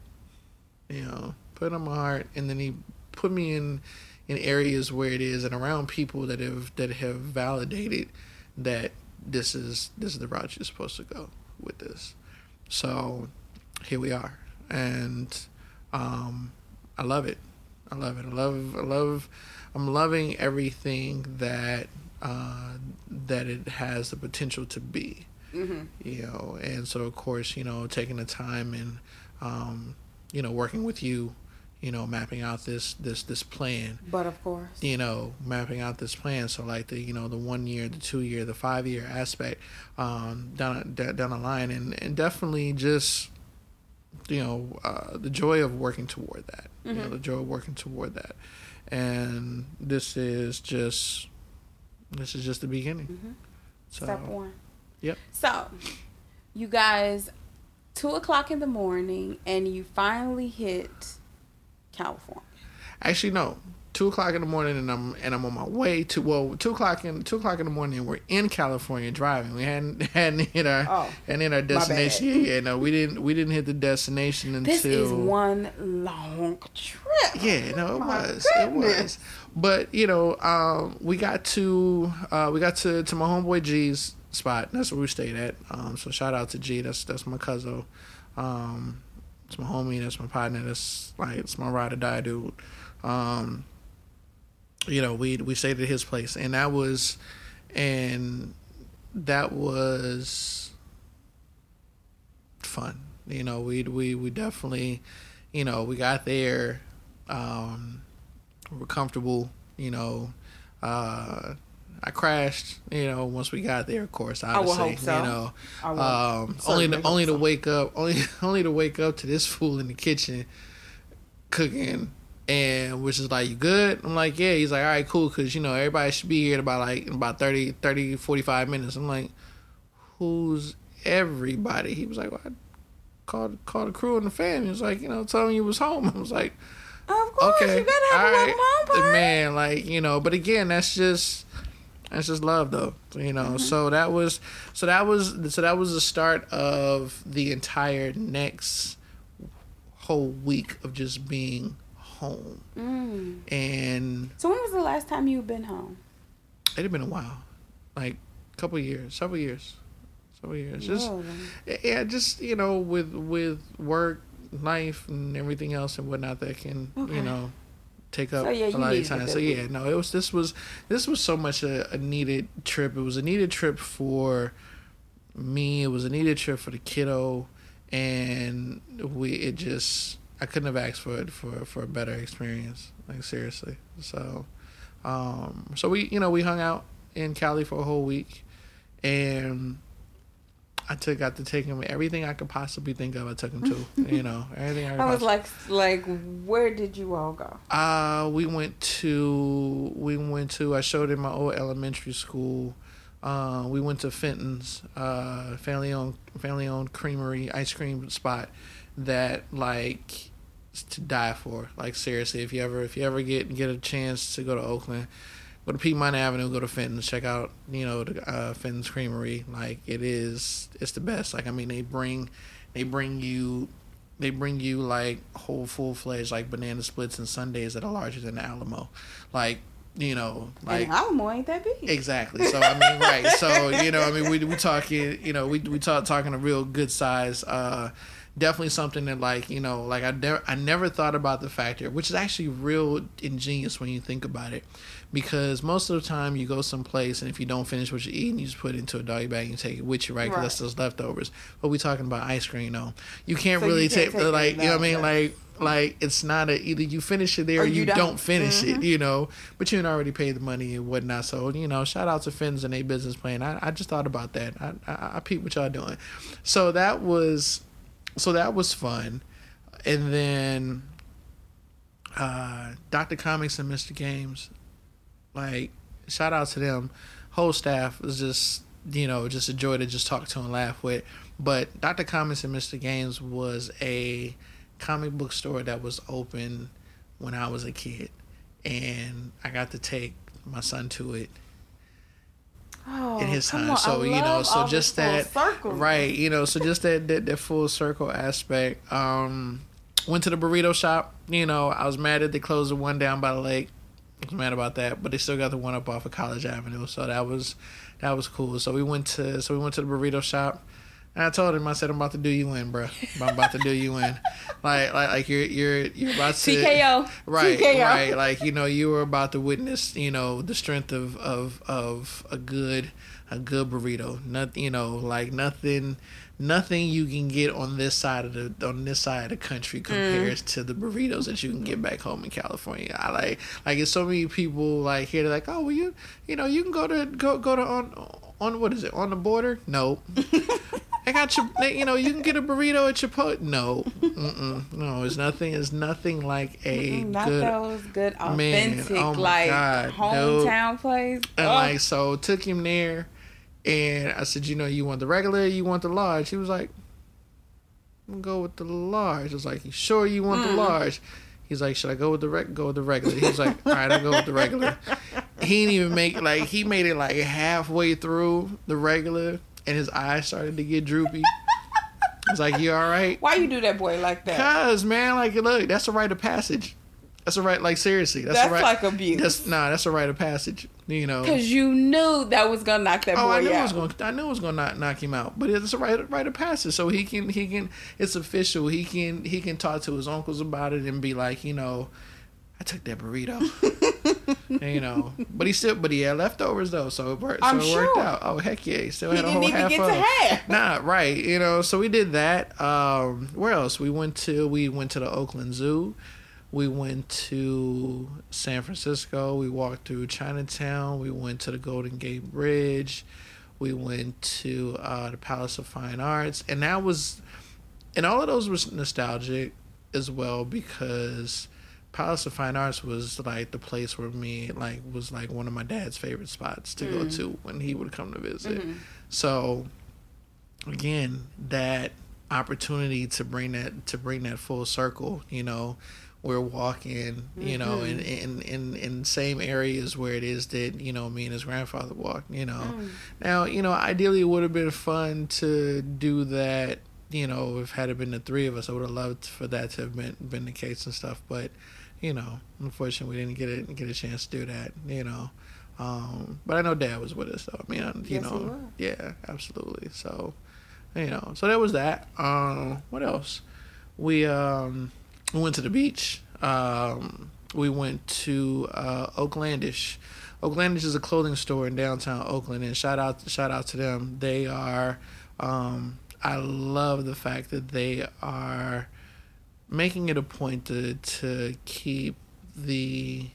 [SPEAKER 1] you know, put it on my heart, and then He put me in in areas where it is and around people that have that have validated that this is this is the route you're supposed to go with this. So here we are, and um, I love it. I love it. I love. I love. I'm loving everything that uh, that it has the potential to be.
[SPEAKER 2] Mm-hmm.
[SPEAKER 1] You know, and so of course, you know, taking the time and um, you know working with you, you know, mapping out this this this plan
[SPEAKER 2] But of course,
[SPEAKER 1] you know, mapping out this plan. So like the you know the one year, the two year, the five year aspect um, down down the line, and and definitely just you know uh, the joy of working toward that. You know,
[SPEAKER 2] Mhm.
[SPEAKER 1] the joy of working toward that, and this is just this is just the beginning.
[SPEAKER 2] Mhm.
[SPEAKER 1] So
[SPEAKER 2] step one.
[SPEAKER 1] Yep.
[SPEAKER 2] So, you guys, two o'clock in the morning, and you finally hit California.
[SPEAKER 1] actually no. Two o'clock in the morning, and I'm and I'm on my way to well, two o'clock in two o'clock in the morning, and we're in California driving. We hadn't *laughs* hadn't hit our
[SPEAKER 2] Oh,
[SPEAKER 1] And then our destination, yeah, yeah, no, we didn't, we didn't hit the destination until.
[SPEAKER 2] this is one long trip.
[SPEAKER 1] Yeah, no, it
[SPEAKER 2] My
[SPEAKER 1] was, it was. But you know, um, we got to, uh, we got to to my homeboy G's spot. That's where we stayed at. Um, so shout out to G. That's that's my cousin. Um, it's my homie. That's my partner. That's like it's my ride or die dude. Um, you know, we we stayed at his place, and that was, and that was fun. You know, we we we definitely, you know, we got there, um, we were comfortable. You know, uh, I crashed. You know, once we got there, of course,
[SPEAKER 2] I
[SPEAKER 1] obviously,
[SPEAKER 2] hope so.
[SPEAKER 1] you know,
[SPEAKER 2] I
[SPEAKER 1] um, only to, only to
[SPEAKER 2] so.
[SPEAKER 1] wake up, *laughs* only only to wake up to this fool in the kitchen cooking. And which is like, you good? I'm like, yeah. He's like, all right, cool. Cause you know, everybody should be here in about like, in about 30, 30, 45 minutes. I'm like, who's everybody. He was like, well, I called called the crew and the family. He was like, you know, tell me you was home. *laughs* I was like,
[SPEAKER 2] Of course,
[SPEAKER 1] okay,
[SPEAKER 2] you gotta have
[SPEAKER 1] all
[SPEAKER 2] a
[SPEAKER 1] right.
[SPEAKER 2] home party.
[SPEAKER 1] man, like you know. But again, that's just that's just love, though. You know.
[SPEAKER 2] Mm-hmm.
[SPEAKER 1] So that was so that was so that was the start of the entire next whole week of just being home,
[SPEAKER 2] Mm.
[SPEAKER 1] and
[SPEAKER 2] So when was the last time you've been home?
[SPEAKER 1] it had been a while, like a couple of years, several years, several years. Just
[SPEAKER 2] Really?
[SPEAKER 1] yeah, just you know, with with work, life, and everything else and whatnot that can
[SPEAKER 2] Okay.
[SPEAKER 1] you know take up
[SPEAKER 2] So, yeah,
[SPEAKER 1] a lot of time. So yeah, no, it was this was this was so much a, a needed trip. It was a needed trip for me. It was a needed trip for the kiddo, and we it just I couldn't have asked for it for for a better experience. Like seriously. So, um, so we you know we hung out in Cali for a whole week, and I took got to take him everything I could possibly think of. I took him to *laughs* you know everything I. Could
[SPEAKER 2] I was
[SPEAKER 1] possibly-
[SPEAKER 2] like, like, where did you all go?
[SPEAKER 1] uh, we went to we went to I showed him my old elementary school. Uh, we went to Fenton's, uh, family owned family owned creamery ice cream spot that like to die for. Like seriously, if you ever if you ever get get a chance to go to Oakland, go to Piedmont Avenue, go to Fenton's, check out you know the uh, Fenton's Creamery. Like it is, it's the best. Like I mean, they bring they bring you they bring you like whole full fledged like banana splits and sundaes that are larger than the Alamo, like you know like
[SPEAKER 2] and Alamo ain't that big.
[SPEAKER 1] Exactly. So I mean, *laughs* right. So you know, I mean, we we talking, you know, we we talk talking a real good size. Uh, definitely something that like you know, like I never I never thought about the factor, which is actually real ingenious when you think about it, because most of the time you go someplace and if you don't finish what you eat, you just put it into a doggy bag and you take it with you, right? Because that's those leftovers. But we talking about ice cream, though. You can't
[SPEAKER 2] So you
[SPEAKER 1] really
[SPEAKER 2] can't
[SPEAKER 1] take,
[SPEAKER 2] take
[SPEAKER 1] like you know what I mean, like. Like it's not a either you finish it there or,
[SPEAKER 2] Or
[SPEAKER 1] you,
[SPEAKER 2] you
[SPEAKER 1] don't.
[SPEAKER 2] don't.
[SPEAKER 1] finish it,
[SPEAKER 2] Mhm.
[SPEAKER 1] you know. But you had already paid the money and whatnot. So you know, shout out to Fins and a business plan. I, I just thought about that. I, I I peeped what y'all doing. So that was, so that was fun, and then, uh, Doctor Comics and Mr. Games, like shout out to them. Whole staff was just you know just a joy to just talk to and laugh with. But Doctor Comics and Mr. Games was a comic book store that was open when I was a kid, and I got to take my son to it
[SPEAKER 2] Oh,
[SPEAKER 1] in his time.
[SPEAKER 2] on.
[SPEAKER 1] So
[SPEAKER 2] I
[SPEAKER 1] you know, so just that
[SPEAKER 2] circle.
[SPEAKER 1] right, you know, so just that, that that full circle aspect. Um, went to the burrito shop. You know, I was mad that they closed the one down by the lake. Was mad about that, but they still got the one up off of College Avenue, so that was that was cool. So we went to so we went to the burrito shop. And I told him, I said, I'm about to do you in, bro. I'm about to do you in. *laughs* Like, like, like you're, you're, you're about to.
[SPEAKER 2] TKO.
[SPEAKER 1] Right,
[SPEAKER 2] TKO.
[SPEAKER 1] right. Like you know, you were about to witness, you know, the strength of of of a good a good burrito. Not you know, like nothing nothing you can get on this side of the on this side of the country compares to the burritos that you can get back home in California. I like like it's so many people like here they're like, oh well you you know you can go to go go to on on what is it on the border? No. I *laughs* got you. You know, you can get a burrito at Chipotle. No, Mm-mm. no, it's nothing. It's nothing like a
[SPEAKER 2] Mm, Not
[SPEAKER 1] good.
[SPEAKER 2] those good
[SPEAKER 1] Man,
[SPEAKER 2] authentic
[SPEAKER 1] oh my
[SPEAKER 2] like
[SPEAKER 1] God,
[SPEAKER 2] hometown place.
[SPEAKER 1] And
[SPEAKER 2] Oh.
[SPEAKER 1] like, so took him there, and I said, you know, you want the regular, you want the large. He was like, I'm gonna go with the large. I was like, you sure you want the
[SPEAKER 2] Mm.
[SPEAKER 1] large? He's like, should I go with the reg? Go with the regular. He was like, all right, I'll go with the regular. He didn't even make like he made it like halfway through the regular, and his eyes started to get droopy. I was like, you all right?
[SPEAKER 2] Why you do that boy like that?
[SPEAKER 1] Cause man, like look, that's a rite of passage. That's a right, like seriously, that's,
[SPEAKER 2] That's
[SPEAKER 1] a right.
[SPEAKER 2] like abuse.
[SPEAKER 1] That's nah, that's a rite of passage. You know.
[SPEAKER 2] Cause you knew that was gonna knock that
[SPEAKER 1] Oh,
[SPEAKER 2] boy
[SPEAKER 1] I knew it was going. I knew it was going to knock, knock him out. But it's a right, rite of passage, so he can, he can. It's official. He can, he can talk to his uncles about it and be like, you know, I took that burrito. *laughs* And, you know, but he still, but he had leftovers though, so it worked.
[SPEAKER 2] I'm
[SPEAKER 1] so it worked
[SPEAKER 2] sure.
[SPEAKER 1] out. Oh heck yeah, he still
[SPEAKER 2] he
[SPEAKER 1] had a
[SPEAKER 2] didn't
[SPEAKER 1] whole
[SPEAKER 2] even
[SPEAKER 1] half
[SPEAKER 2] get
[SPEAKER 1] of.
[SPEAKER 2] to half. *laughs*
[SPEAKER 1] Nah, right. You know, so we did that. Um, where else? We went to we went to the Oakland Zoo. We went to San Francisco. We walked through Chinatown. We went to the Golden Gate Bridge. We went to uh, the Palace of Fine Arts, and that was, and all of those was nostalgic as well because Palace of Fine Arts was like the place where me like was like one of my dad's favorite spots to go
[SPEAKER 2] Mm.
[SPEAKER 1] to when he would come to visit.
[SPEAKER 2] Mhm.
[SPEAKER 1] So again that opportunity to bring that to bring that full circle. You know, we're walking, you know, in, in in in same areas where it is that you know me and his grandfather walked. You know,
[SPEAKER 2] Mm.
[SPEAKER 1] now you know ideally it would have been fun to do that. You know, if had it been the three of us, I would have loved for that to have been been the case and stuff. But you know, unfortunately, we didn't get it get a chance to do that. You know. Um, but I know Dad was with us, though. I mean, you
[SPEAKER 2] Yes,
[SPEAKER 1] know, yeah, absolutely. So, you know, so that was that. Um, what else? We um we went to the beach. Um, we went to uh, Oaklandish. Oaklandish is a clothing store in downtown Oakland, and shout out shout out to them. They are. Um, I love the fact that they are making it a point to to keep the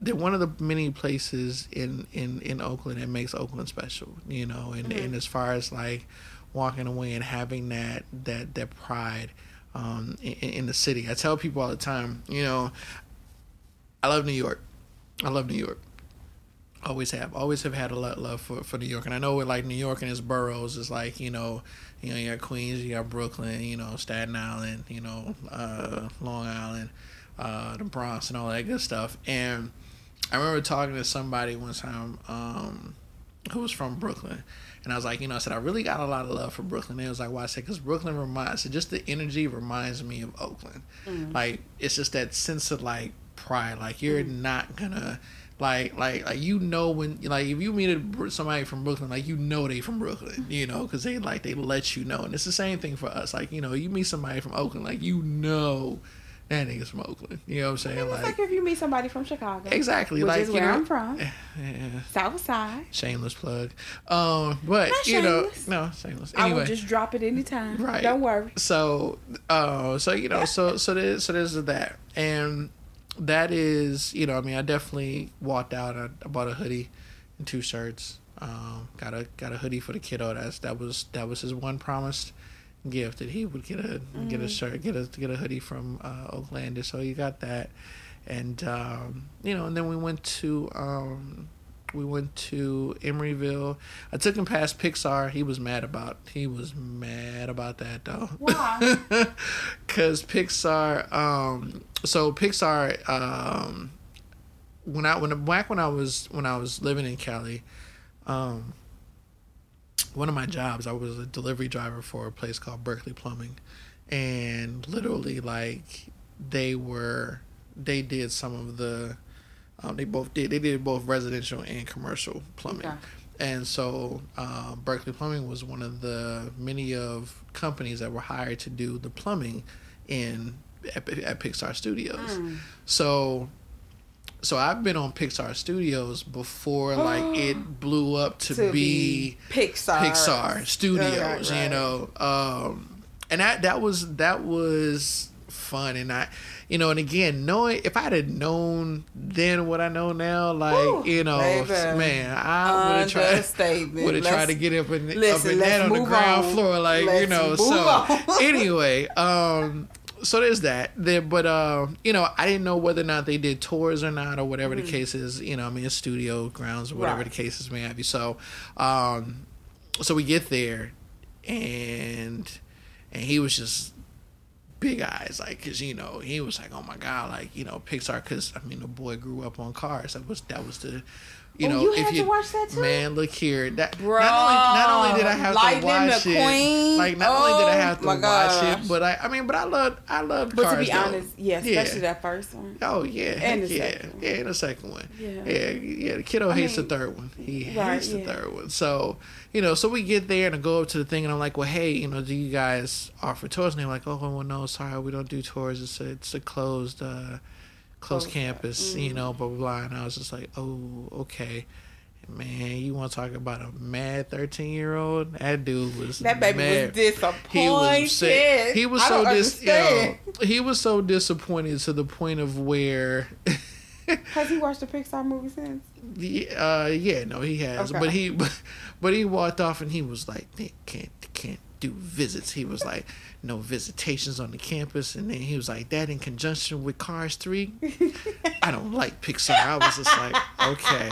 [SPEAKER 1] they're one of the many places in in in Oakland that makes Oakland special, you know, and and as far as like walking away and having that that that pride um in, in the city. I tell people all the time, you know, I love New York. I love New York. Always have. Always have had a lot of love for, for New York. And I know with like New York and its boroughs is like, you know, you know, you got Queens, you got Brooklyn, you know, Staten Island, you know, uh, Long Island, uh, the Bronx and all that good stuff. And I remember talking to somebody one time, um, who was from Brooklyn. And I was like, you know, I said, I really got a lot of love for Brooklyn. And it was like, why? I said, because Brooklyn reminds, so just the energy reminds me of Oakland. Mm. Like, it's just that sense of like pride. Like, you're mm. not gonna, like, like, like, you know, when, like, if you meet somebody from Brooklyn, like, you know they from Brooklyn, *laughs* you know, because they, like, they let you know. And it's the same thing for us. Like, you know, you meet somebody from Oakland, like, you know that nigga's from Oakland. You know what I'm saying?
[SPEAKER 2] It's like if you meet somebody from Chicago.
[SPEAKER 1] Exactly,
[SPEAKER 2] Which
[SPEAKER 1] like
[SPEAKER 2] is
[SPEAKER 1] you
[SPEAKER 2] where
[SPEAKER 1] know,
[SPEAKER 2] I'm from. *laughs*
[SPEAKER 1] Yeah,
[SPEAKER 2] South Side.
[SPEAKER 1] shameless plug. Um, but
[SPEAKER 2] Not
[SPEAKER 1] you know, no shameless.
[SPEAKER 2] I will just drop it anytime.
[SPEAKER 1] Right.
[SPEAKER 2] Don't worry.
[SPEAKER 1] so, uh, so you know, so so there's so there's that, and that is you know, I mean, I definitely walked out. I, I bought a hoodie and two shirts. Um, got a got a hoodie for the kiddo. That's that was that was his one promised gift that he would get a get a shirt, get a get a hoodie from uh, Oakland. So you got that, and um, you know, and then we went to um, we went to Emeryville. I took him past Pixar. He was mad about he was mad about that though.
[SPEAKER 2] Why? *laughs*
[SPEAKER 1] Cause Pixar, um, so Pixar, um, when I when back when I was when I was living in Cali, um, one of my jobs I was a delivery driver for a place called Berkeley Plumbing, and literally like they were they did some of the um, they both did they did both residential and commercial plumbing.
[SPEAKER 2] Okay.
[SPEAKER 1] And so, uh, Berkeley Plumbing was one of the many of companies that were hired to do the plumbing in at, at Pixar Studios. So, so I've been on Pixar Studios before, *gasps* like it blew up to,
[SPEAKER 2] To
[SPEAKER 1] be,
[SPEAKER 2] be Pixar.
[SPEAKER 1] Pixar Studios.
[SPEAKER 2] Right, right.
[SPEAKER 1] You know, um, and that that was that was fun, and I. You know, and again, knowing if I'd have known then what I know now, like
[SPEAKER 2] Woo,
[SPEAKER 1] you know,
[SPEAKER 2] baby.
[SPEAKER 1] man, I would have tried would have tried to get up and up and down on the ground
[SPEAKER 2] on.
[SPEAKER 1] floor, like you
[SPEAKER 2] Let's
[SPEAKER 1] know. So
[SPEAKER 2] on. *laughs*
[SPEAKER 1] anyway, um, so there's that. There, but uh, you know, I didn't know whether or not they did tours or not, or whatever the case is. You know, I mean, studio grounds or whatever
[SPEAKER 2] Mm. Right.
[SPEAKER 1] the cases may have you. So, um, so we get there, and and he was just big eyes, like, cause you know he was like, oh my god, like you know Pixar, cause I mean the boy grew up on Cars. That was that was the, you
[SPEAKER 2] Oh,
[SPEAKER 1] know,
[SPEAKER 2] you
[SPEAKER 1] if
[SPEAKER 2] had
[SPEAKER 1] you
[SPEAKER 2] to watch that too?
[SPEAKER 1] man, look here, that
[SPEAKER 2] Bro,
[SPEAKER 1] not only not only did I have
[SPEAKER 2] Lightning
[SPEAKER 1] to watch it, like not only did I
[SPEAKER 2] Oh,
[SPEAKER 1] have to watch it, but I I mean, but I loved I loved
[SPEAKER 2] But
[SPEAKER 1] Cars.
[SPEAKER 2] to be
[SPEAKER 1] though.
[SPEAKER 2] honest, yeah, especially that first one.
[SPEAKER 1] Oh yeah,
[SPEAKER 2] And the
[SPEAKER 1] yeah,
[SPEAKER 2] second one.
[SPEAKER 1] yeah, and the second one.
[SPEAKER 2] Yeah.
[SPEAKER 1] yeah, yeah. The kiddo
[SPEAKER 2] I
[SPEAKER 1] hates
[SPEAKER 2] mean,
[SPEAKER 1] the third one. He
[SPEAKER 2] right,
[SPEAKER 1] hates the third one. So you know, so we get there and I go up to the thing and I'm like, well, hey, you know, do you guys offer tours? And they're like, oh, well, no, sorry, we don't do tours. It's a, it's a closed, uh, Closed, campus, you know, blah blah blah. And I was just like, oh, okay. Man, you want to talk about a mad thirteen year old? That dude was
[SPEAKER 2] That baby
[SPEAKER 1] mad.
[SPEAKER 2] was disappointed.
[SPEAKER 1] He was upset. He was
[SPEAKER 2] I
[SPEAKER 1] so dis- you know, he was so disappointed to the point of where *laughs*
[SPEAKER 2] Has he watched the Pixar movie since?
[SPEAKER 1] Yeah, uh, yeah, no, he has,
[SPEAKER 2] Okay.
[SPEAKER 1] but he, but, *laughs* but he walked off and he was like, can't, can't do visits. He was like, no visitations on the campus, and then he was like, that in conjunction with Cars Three, I don't like Pixar. I was just like, okay,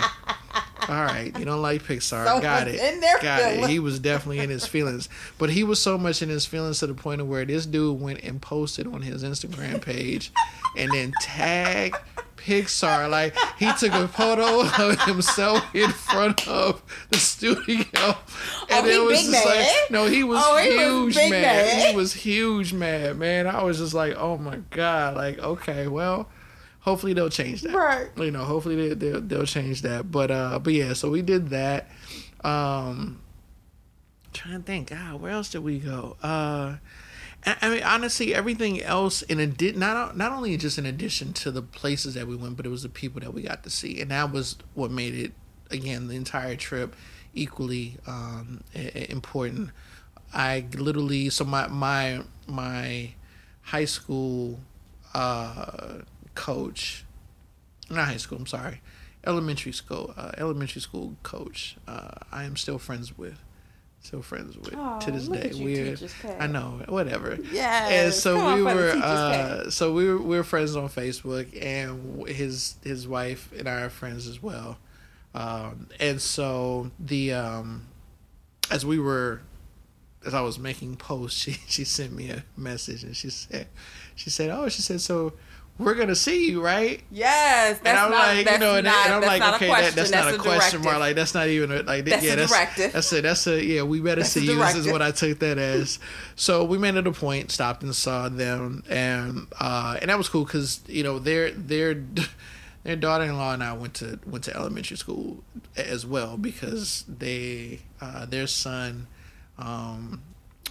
[SPEAKER 1] All right, you don't like Pixar.
[SPEAKER 2] Someone's
[SPEAKER 1] Got it. Got it. He was definitely in his feelings, but he was so much in his feelings to the point of where this dude went and posted on his Instagram page, and then tagged Pixar. Like he took a photo of himself in front of the studio, and
[SPEAKER 2] Oh, he
[SPEAKER 1] it was
[SPEAKER 2] big
[SPEAKER 1] just like, no, he was
[SPEAKER 2] Oh, he was
[SPEAKER 1] huge mad.
[SPEAKER 2] mad.
[SPEAKER 1] He was huge mad, man. I was just like, oh my god, like okay, well. Hopefully they'll change that
[SPEAKER 2] Right.
[SPEAKER 1] you know hopefully they, they'll, they'll change that but uh but yeah so we did that um trying to think god where else did we go uh I mean, honestly, everything else in addition, not not only just in addition to the places that we went, but it was the people that we got to see, and that was what made it again the entire trip equally um, important. I literally so my my my high school uh, coach, not high school. I'm sorry, elementary school. Uh, elementary school coach. Uh, I am still friends with. Still friends with to this day. We're. I know whatever.
[SPEAKER 2] Yeah.
[SPEAKER 1] And so
[SPEAKER 2] come
[SPEAKER 1] we
[SPEAKER 2] the
[SPEAKER 1] were uh, so we were we were friends on Facebook, and his his wife and I are friends as well. Um, and so the um, as we were as I was making posts, *laughs* she she sent me a message and she said she said oh she said so we're gonna see you right
[SPEAKER 2] Yes, that's
[SPEAKER 1] and I'm
[SPEAKER 2] not.
[SPEAKER 1] like,
[SPEAKER 2] that's
[SPEAKER 1] you know, and,
[SPEAKER 2] not,
[SPEAKER 1] and I'm like, okay, that, that's, not a, question mark. Like, that's not even a, like,
[SPEAKER 2] That's
[SPEAKER 1] yeah,
[SPEAKER 2] a
[SPEAKER 1] that's
[SPEAKER 2] directive.
[SPEAKER 1] That's a, that's a, yeah, we better
[SPEAKER 2] That's
[SPEAKER 1] see you. This is what I took that as. So we made it a point, stopped and saw them, and uh, and that was cool because you know their their *laughs* their daughter-in-law and I went to went to elementary school as well because they uh, their son. Um,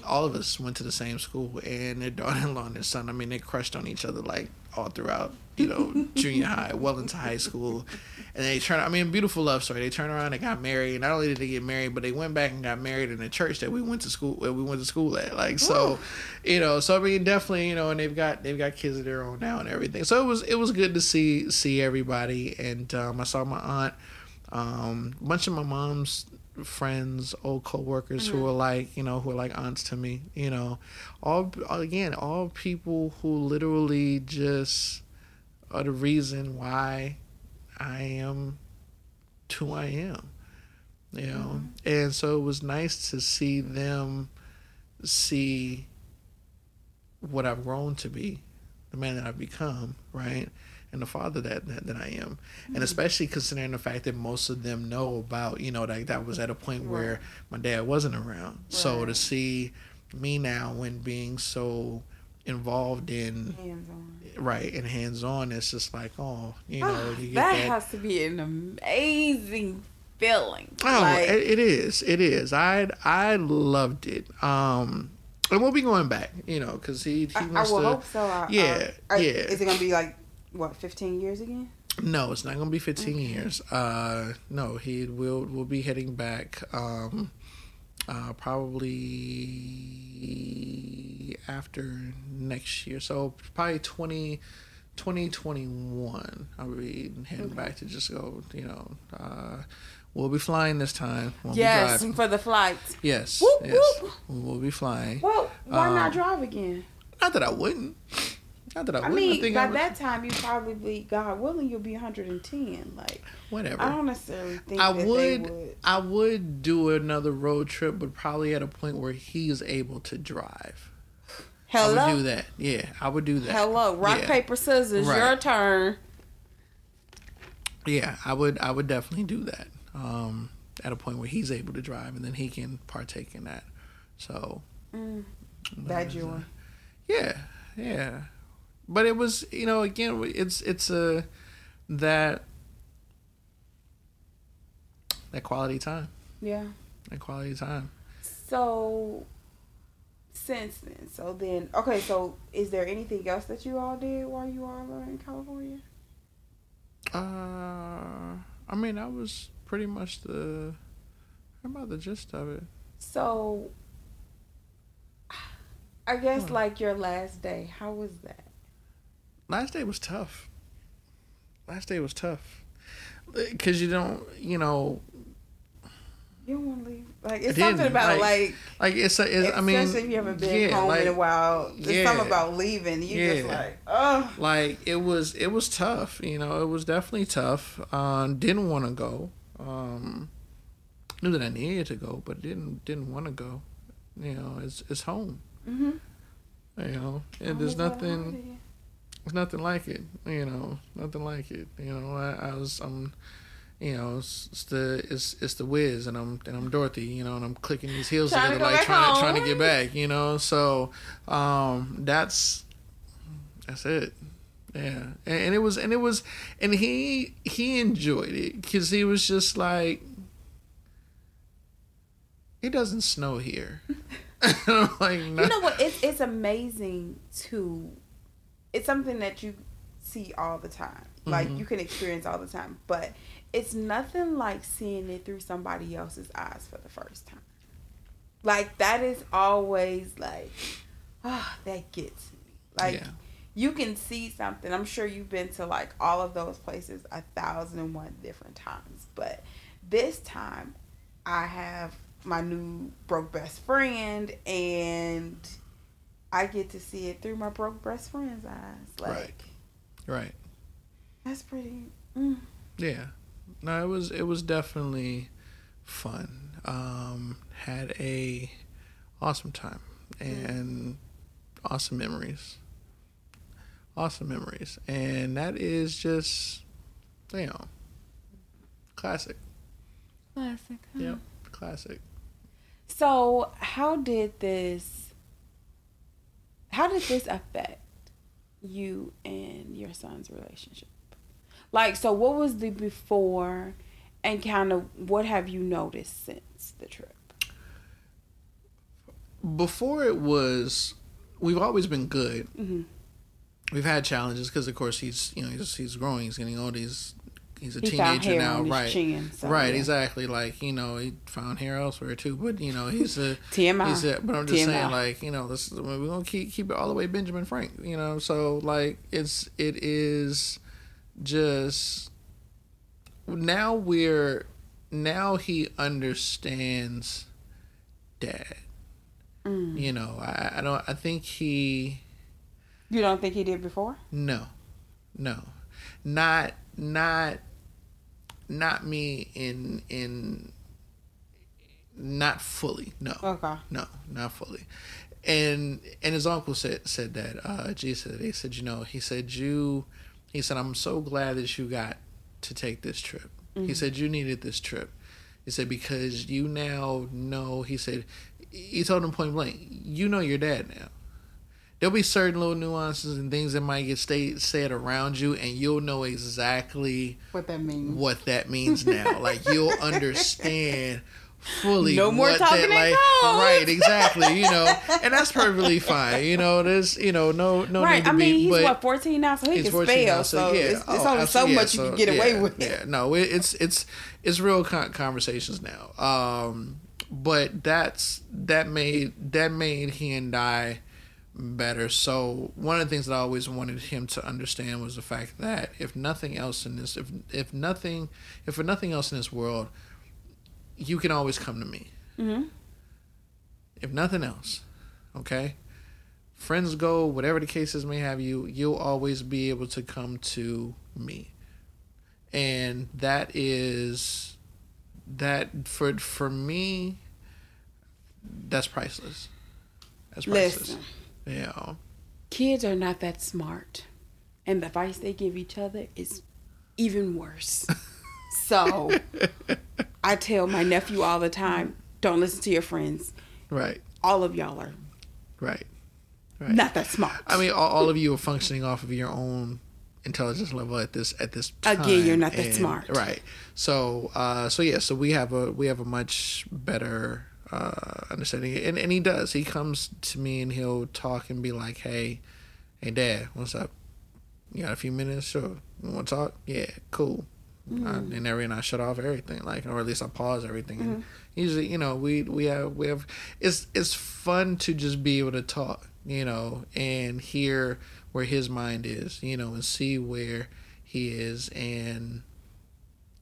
[SPEAKER 1] all of us went to the same school, and their daughter-in-law and their son. I mean, they crushed on each other like all throughout, you know, *laughs* junior high, well into high school, and they turned. I mean, beautiful love story. They turned around and got married. Not only did they get married, but they went back and got married in the church that we went to school, where we went to school at. Like so, you know. So I mean, definitely, you know, and they've got they've got kids of their own now and everything. So it was it was good to see see everybody, and um, I saw my aunt. Um, a bunch of my mom's friends, old coworkers who mm-hmm. were like, you know, who are like aunts to me, you know, all again, all people who literally just are the reason why I am who I am, you know, mm-hmm. and so it was nice to see them see what I've grown to be, the man that I've become, right? And the father that, that, that I am. And especially considering the fact that most of them know about, you know, that that was at a point where my dad wasn't around. So to see me now when being so involved in
[SPEAKER 2] Hands-on.
[SPEAKER 1] right and hands on, it's just like, oh, you know, you get
[SPEAKER 2] that,
[SPEAKER 1] that
[SPEAKER 2] has to be an amazing feeling.
[SPEAKER 1] Oh,
[SPEAKER 2] Like,
[SPEAKER 1] it, it is. It is. I I loved it. Um, and we'll be going back, you know, because he he
[SPEAKER 2] I, I
[SPEAKER 1] wants
[SPEAKER 2] will
[SPEAKER 1] to.
[SPEAKER 2] hope so. I,
[SPEAKER 1] Yeah,
[SPEAKER 2] I,
[SPEAKER 1] yeah.
[SPEAKER 2] Is it gonna be like what, fifteen years again?
[SPEAKER 1] No, it's not gonna be fifteen years. Uh, no, he will will be heading back. Um, uh, probably after next year. So probably 20, 2021. I'll be heading back to just go. You know, uh, we'll be flying this time. Won't
[SPEAKER 2] yes, for the flight.
[SPEAKER 1] Yes,
[SPEAKER 2] Whoop,
[SPEAKER 1] yes,
[SPEAKER 2] whoop.
[SPEAKER 1] we'll be flying.
[SPEAKER 2] Well, why
[SPEAKER 1] Um,
[SPEAKER 2] not drive again?
[SPEAKER 1] Not that I wouldn't. Not that I,
[SPEAKER 2] I mean,
[SPEAKER 1] I think
[SPEAKER 2] by
[SPEAKER 1] I
[SPEAKER 2] that time you probably, God willing, you'll be 110. Like,
[SPEAKER 1] whatever.
[SPEAKER 2] I don't necessarily think
[SPEAKER 1] I would,
[SPEAKER 2] would.
[SPEAKER 1] I would do another road trip, but probably at a point where he's able to drive. I
[SPEAKER 2] Hello,
[SPEAKER 1] would do that. Yeah, I would do that.
[SPEAKER 2] hello, rock
[SPEAKER 1] yeah.
[SPEAKER 2] paper scissors,
[SPEAKER 1] Right.
[SPEAKER 2] your turn.
[SPEAKER 1] Yeah, I would. I would definitely do that. Um, at a point where he's able to drive, and then he can partake in that. So.
[SPEAKER 2] Mm, that
[SPEAKER 1] uh. Yeah, yeah. But it was, you know, again, it's it's a that that quality time,
[SPEAKER 2] Yeah.
[SPEAKER 1] that quality time.
[SPEAKER 2] So, since then, so then, okay. So, is there anything else that you all did while you all were in California?
[SPEAKER 1] Uh, I mean, that was pretty much the about the gist of it.
[SPEAKER 2] So, I guess
[SPEAKER 1] What?
[SPEAKER 2] like your last day, how was that?
[SPEAKER 1] Last day was tough. Last day was tough because you don't, you know,
[SPEAKER 2] You don't want to leave. Like it's something about
[SPEAKER 1] like,
[SPEAKER 2] like,
[SPEAKER 1] like it's, a, it's I mean,
[SPEAKER 2] especially if you haven't been
[SPEAKER 1] yeah,
[SPEAKER 2] home
[SPEAKER 1] like,
[SPEAKER 2] in a while. There's
[SPEAKER 1] yeah.
[SPEAKER 2] something about leaving. You just like, oh,
[SPEAKER 1] like it was it was tough you know it was definitely tough um didn't want to go um, knew that I needed to go, but didn't didn't want to go. You know, it's it's home.
[SPEAKER 2] Mm-hmm.
[SPEAKER 1] You know, and there's nothing, there's nothing like it. You know, nothing like it. You know, I, I was I'm, you know, it's, it's the it's it's the Wiz, and I'm and I'm Dorothy. You know, and I'm clicking these heels
[SPEAKER 2] Trying
[SPEAKER 1] together
[SPEAKER 2] go
[SPEAKER 1] like trying to trying to get back. You know, so um, that's that's it. Yeah, and, and it was and it was and he he enjoyed it because he was just like. It doesn't snow here. *laughs* Like, no.
[SPEAKER 2] You know what? It's it's amazing to. It's something that you see all the time, like
[SPEAKER 1] Mhm.
[SPEAKER 2] you can experience all the time, but it's nothing like seeing it through somebody else's eyes for the first time. Like that is always like, ah, that gets me. Like
[SPEAKER 1] Yeah.
[SPEAKER 2] you can see something. I'm sure you've been to like all of those places a thousand and one different times, but this time I have my new broke best friend and I get to see it through my broke best friend's eyes. Like
[SPEAKER 1] Right. Right.
[SPEAKER 2] that's pretty mm.
[SPEAKER 1] Yeah. No, it was it was definitely fun. Um, had a awesome time and awesome memories. Awesome memories. And that is just you know classic.
[SPEAKER 2] classic. huh?
[SPEAKER 1] Yep. Classic.
[SPEAKER 2] So, how did this how did this affect you and your son's relationship? Like, so what was the before and kind of what have you noticed since the trip?
[SPEAKER 1] Before it was we've always been good.
[SPEAKER 2] Mhm.
[SPEAKER 1] We've had challenges because of course he's you know he's he's growing, he's getting older, he's he's a
[SPEAKER 2] He found
[SPEAKER 1] teenager
[SPEAKER 2] hair
[SPEAKER 1] now,
[SPEAKER 2] on his
[SPEAKER 1] right?
[SPEAKER 2] chin, so,
[SPEAKER 1] right,
[SPEAKER 2] yeah.
[SPEAKER 1] exactly. Like you know, he found hair elsewhere too, but you know, he's a *laughs*
[SPEAKER 2] TMI.
[SPEAKER 1] He's a, but I'm just
[SPEAKER 2] TMI.
[SPEAKER 1] saying, like you know, this we're gonna keep keep it all the way Benjamin Frank. You know, so like it's it is just now we're now he understands dad.
[SPEAKER 2] Mm.
[SPEAKER 1] You know, I I don't I think he
[SPEAKER 2] You don't think he did before?
[SPEAKER 1] no, no, not not not me in in not fully no.
[SPEAKER 2] Okay.
[SPEAKER 1] no not fully. And and his uncle said said that uh G said he said you know he said you he said I'm so glad that you got to take this trip. He said you needed this trip. He said because you now know he said he told him point blank you know your dad now there'll be certain little nuances and things that might get stay, said around you and you'll know exactly
[SPEAKER 2] What that means?
[SPEAKER 1] what that means now *laughs* like you'll understand fully
[SPEAKER 2] No more
[SPEAKER 1] what
[SPEAKER 2] talking
[SPEAKER 1] that like
[SPEAKER 2] codes.
[SPEAKER 1] right exactly you know *laughs* and that's perfectly fine you know there's you know no no
[SPEAKER 2] right.
[SPEAKER 1] need to
[SPEAKER 2] I mean,
[SPEAKER 1] be
[SPEAKER 2] he's
[SPEAKER 1] but
[SPEAKER 2] what 14 now, so he
[SPEAKER 1] He's
[SPEAKER 2] can
[SPEAKER 1] 14
[SPEAKER 2] spell.
[SPEAKER 1] now,
[SPEAKER 2] So, it's, it's
[SPEAKER 1] Oh,
[SPEAKER 2] only so
[SPEAKER 1] absolutely,
[SPEAKER 2] much
[SPEAKER 1] yeah,
[SPEAKER 2] you can get away with.
[SPEAKER 1] Yeah, no, it, it's it's it's real con- conversations now. Um, but that's that made that made he and I better. So one of the things that I always wanted him to understand was the fact that if nothing else in this, if if nothing, if for nothing else in this world, you can always come to me.
[SPEAKER 2] hmm
[SPEAKER 1] If nothing else, okay. Friends go, whatever the cases may have you, you'll always be able to come to me. And that is that for for me that's priceless. That's priceless.
[SPEAKER 2] Listen,
[SPEAKER 1] Yeah.
[SPEAKER 2] kids are not that smart, and the advice they give each other is even worse. *laughs* so, I tell my nephew all the time, "Don't listen to your friends.
[SPEAKER 1] Right.
[SPEAKER 2] All of y'all are
[SPEAKER 1] Right. Right.
[SPEAKER 2] not that smart."
[SPEAKER 1] I mean, all, all of you are functioning off of your own intelligence level at this at this time.
[SPEAKER 2] Again, you're not that
[SPEAKER 1] and-
[SPEAKER 2] smart.
[SPEAKER 1] right? So, uh, so yeah, so we have a we have a much better uh, understanding, and and he does. He comes to me and he'll talk and be like, "Hey, hey, Dad, what's up? You got a few minutes? Sure. You want to talk? Yeah, cool."
[SPEAKER 2] Mm-hmm.
[SPEAKER 1] Uh, and every and I shut off everything, like, or at least I pause everything. And
[SPEAKER 2] Mm-hmm.
[SPEAKER 1] usually, you know, we we have we have. It's it's fun to just be able to talk, you know, and hear where his mind is, you know, and see where he is, and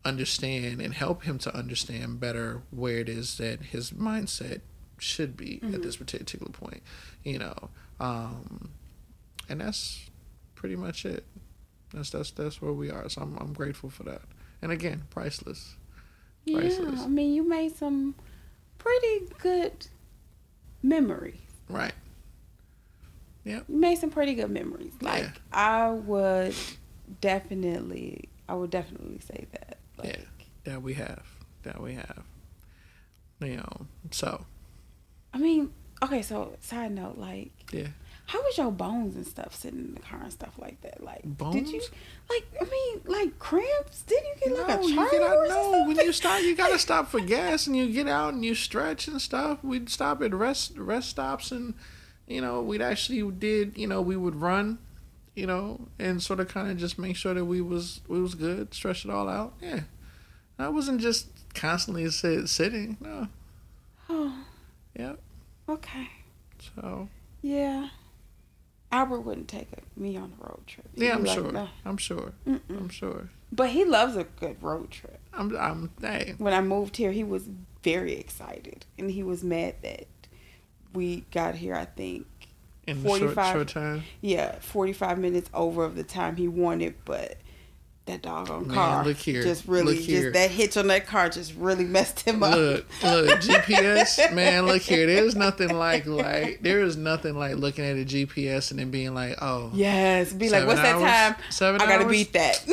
[SPEAKER 1] understand and help him to understand better where it is that his mindset should be at this particular point, you know. Um, and that's pretty much it. That's that's that's where we are. So I'm I'm grateful for that. And again, priceless.
[SPEAKER 2] Yeah, I mean, you made some pretty good memories.
[SPEAKER 1] Right. Yep.
[SPEAKER 2] You made some pretty good memories. Like
[SPEAKER 1] Yeah.
[SPEAKER 2] I would definitely, I would definitely say that. Like,
[SPEAKER 1] Yeah. That we have. That we have. You know. So.
[SPEAKER 2] I mean, okay. So side note, like,
[SPEAKER 1] Yeah.
[SPEAKER 2] how was your bones and stuff sitting in the car and stuff like that? Like, did you like? I mean, like cramps? Did you get like
[SPEAKER 1] no,
[SPEAKER 2] a
[SPEAKER 1] you
[SPEAKER 2] charge
[SPEAKER 1] get out. No, when you stop, you gotta *laughs* stop for gas, and you get out and you stretch and stuff. We'd stop at rest rest stops, and you know, we'd actually did. You know, we would run, you know, and sort of kind of just make sure that we was we was good, stretch it all out. Yeah, I wasn't just constantly sit, sitting. No,
[SPEAKER 2] Oh,
[SPEAKER 1] yep.
[SPEAKER 2] okay.
[SPEAKER 1] So
[SPEAKER 2] Yeah. Albert wouldn't take a, me on a road trip. He'd
[SPEAKER 1] yeah, I'm
[SPEAKER 2] like,
[SPEAKER 1] sure. I'm sure.
[SPEAKER 2] Mm-mm.
[SPEAKER 1] I'm sure.
[SPEAKER 2] But he loves a good road trip.
[SPEAKER 1] I'm. I'm. Hey.
[SPEAKER 2] When I moved here, he was very excited, and he was mad that we got here. I think,
[SPEAKER 1] In the short,
[SPEAKER 2] 45
[SPEAKER 1] short time.
[SPEAKER 2] yeah, forty-five minutes over of the time he wanted, but that doggone
[SPEAKER 1] Man,
[SPEAKER 2] car
[SPEAKER 1] look here.
[SPEAKER 2] just really,
[SPEAKER 1] Look here.
[SPEAKER 2] just that hitch on that car just really messed him up.
[SPEAKER 1] Look, look, *laughs* GPS, man, look here. There's nothing like like there is nothing like looking at a GPS and then being like, oh,
[SPEAKER 2] Yes, be like, what's
[SPEAKER 1] hours?
[SPEAKER 2] that time?
[SPEAKER 1] Seven
[SPEAKER 2] I gotta
[SPEAKER 1] hours?
[SPEAKER 2] beat that.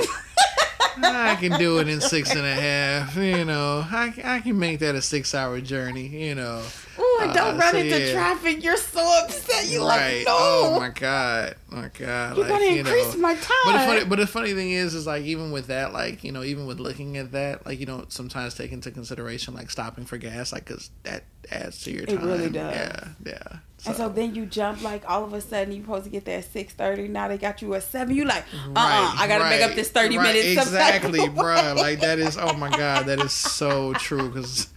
[SPEAKER 1] I can do it in *laughs* six and a half. You know, I I can make that a six hour journey. You know,
[SPEAKER 2] Ooh, and don't
[SPEAKER 1] Uh,
[SPEAKER 2] run
[SPEAKER 1] so
[SPEAKER 2] into
[SPEAKER 1] yeah.
[SPEAKER 2] traffic. You're so upset. You're
[SPEAKER 1] right?
[SPEAKER 2] like, no.
[SPEAKER 1] Oh my god, my god.
[SPEAKER 2] You're
[SPEAKER 1] like,
[SPEAKER 2] gonna
[SPEAKER 1] you
[SPEAKER 2] increase
[SPEAKER 1] know.
[SPEAKER 2] my time.
[SPEAKER 1] But the funny, but the funny thing is, is like even with that, like you know, even with looking at that, like you don't sometimes take into consideration like stopping for gas, like because that adds to your time.
[SPEAKER 2] It really does.
[SPEAKER 1] Yeah, yeah.
[SPEAKER 2] and so then you jump like all of a sudden you're supposed to get there at six thirty. Now they got you at seven. You like, uh, uh
[SPEAKER 1] Right,
[SPEAKER 2] I gotta make up this thirty
[SPEAKER 1] right,
[SPEAKER 2] minutes.
[SPEAKER 1] Exactly, *laughs* bruh. Like that is. Oh my god, that is so true. Because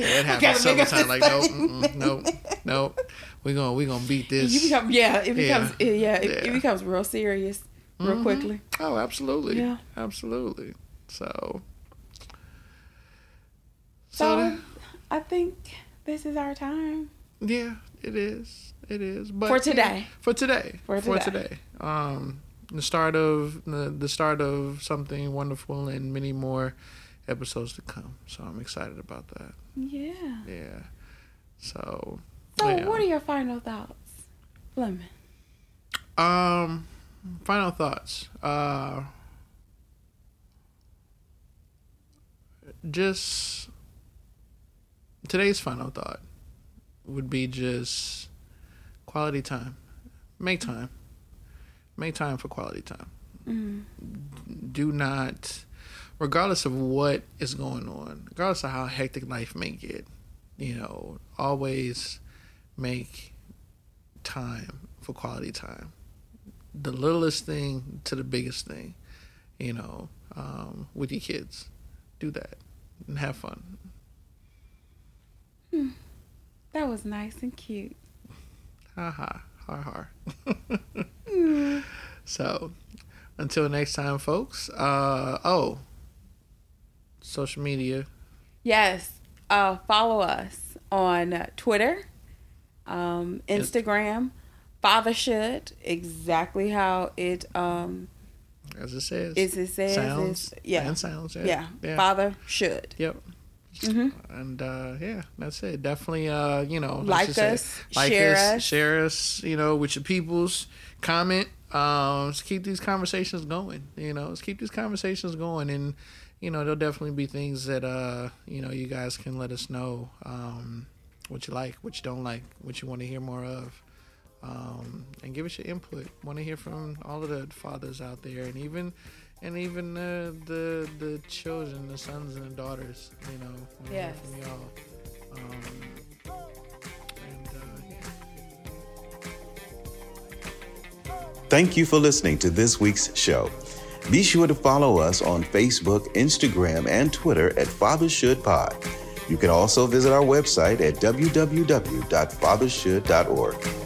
[SPEAKER 1] yeah, it happens sometimes. Like
[SPEAKER 2] this
[SPEAKER 1] nope,
[SPEAKER 2] 30
[SPEAKER 1] mm-mm, nope, *laughs* nope. We gonna we're gonna beat this.
[SPEAKER 2] You become yeah. It becomes yeah.
[SPEAKER 1] Yeah.
[SPEAKER 2] it, it becomes real serious real
[SPEAKER 1] Mhm.
[SPEAKER 2] quickly.
[SPEAKER 1] Oh, absolutely.
[SPEAKER 2] Yeah.
[SPEAKER 1] absolutely. So.
[SPEAKER 2] So
[SPEAKER 1] that-
[SPEAKER 2] I think this is our time.
[SPEAKER 1] Yeah, it is. It is. But
[SPEAKER 2] For today.
[SPEAKER 1] For today.
[SPEAKER 2] For
[SPEAKER 1] For
[SPEAKER 2] today.
[SPEAKER 1] today. Um, the start of the, the start of something wonderful and many more episodes to come. So I'm excited about that.
[SPEAKER 2] Yeah.
[SPEAKER 1] Yeah. So.
[SPEAKER 2] So
[SPEAKER 1] yeah.
[SPEAKER 2] what are your final thoughts, Lemon?
[SPEAKER 1] Um, final thoughts. Uh, just today's final thought would be just quality time. Make time. Make time for quality time.
[SPEAKER 2] Mm.
[SPEAKER 1] Do not, regardless of what is going on, regardless of how hectic life may get, you know, always make time for quality time the littlest thing to the biggest thing, you know, um, with your kids. Do that and have fun.
[SPEAKER 2] That was nice and cute.
[SPEAKER 1] Ha ha, har har.
[SPEAKER 2] Mm. *laughs*
[SPEAKER 1] So, until next time, folks. Uh, oh, social media.
[SPEAKER 2] Yes. Uh, follow us on Twitter, um, Instagram. Father should exactly how it um
[SPEAKER 1] As it says,
[SPEAKER 2] is it says
[SPEAKER 1] sounds,
[SPEAKER 2] yeah
[SPEAKER 1] and sounds. Yeah,
[SPEAKER 2] yeah,
[SPEAKER 1] yeah.
[SPEAKER 2] Father should
[SPEAKER 1] Yep.
[SPEAKER 2] hmm
[SPEAKER 1] And uh, yeah, that's it. Definitely, uh, you know,
[SPEAKER 2] like
[SPEAKER 1] say,
[SPEAKER 2] us,
[SPEAKER 1] like
[SPEAKER 2] share
[SPEAKER 1] us,
[SPEAKER 2] us.
[SPEAKER 1] share us. You know, with your peoples. Comment. Um, let's keep these conversations going. You know, let's keep these conversations going, and you know, there'll definitely be things that uh, you know, you guys can let us know um, what you like, what you don't like, what you want to hear more of. Um, and give us your input. Want to hear from all of the fathers out there, and even, and even uh, the the children, the sons and the daughters. You know, want to
[SPEAKER 2] Yes.
[SPEAKER 1] hear from y'all. Um, and uh, yeah.
[SPEAKER 3] Thank you for listening to this week's show. Be sure to follow us on Facebook, Instagram, and Twitter at Father Should Pod. You can also visit our website at www.fathershould.org.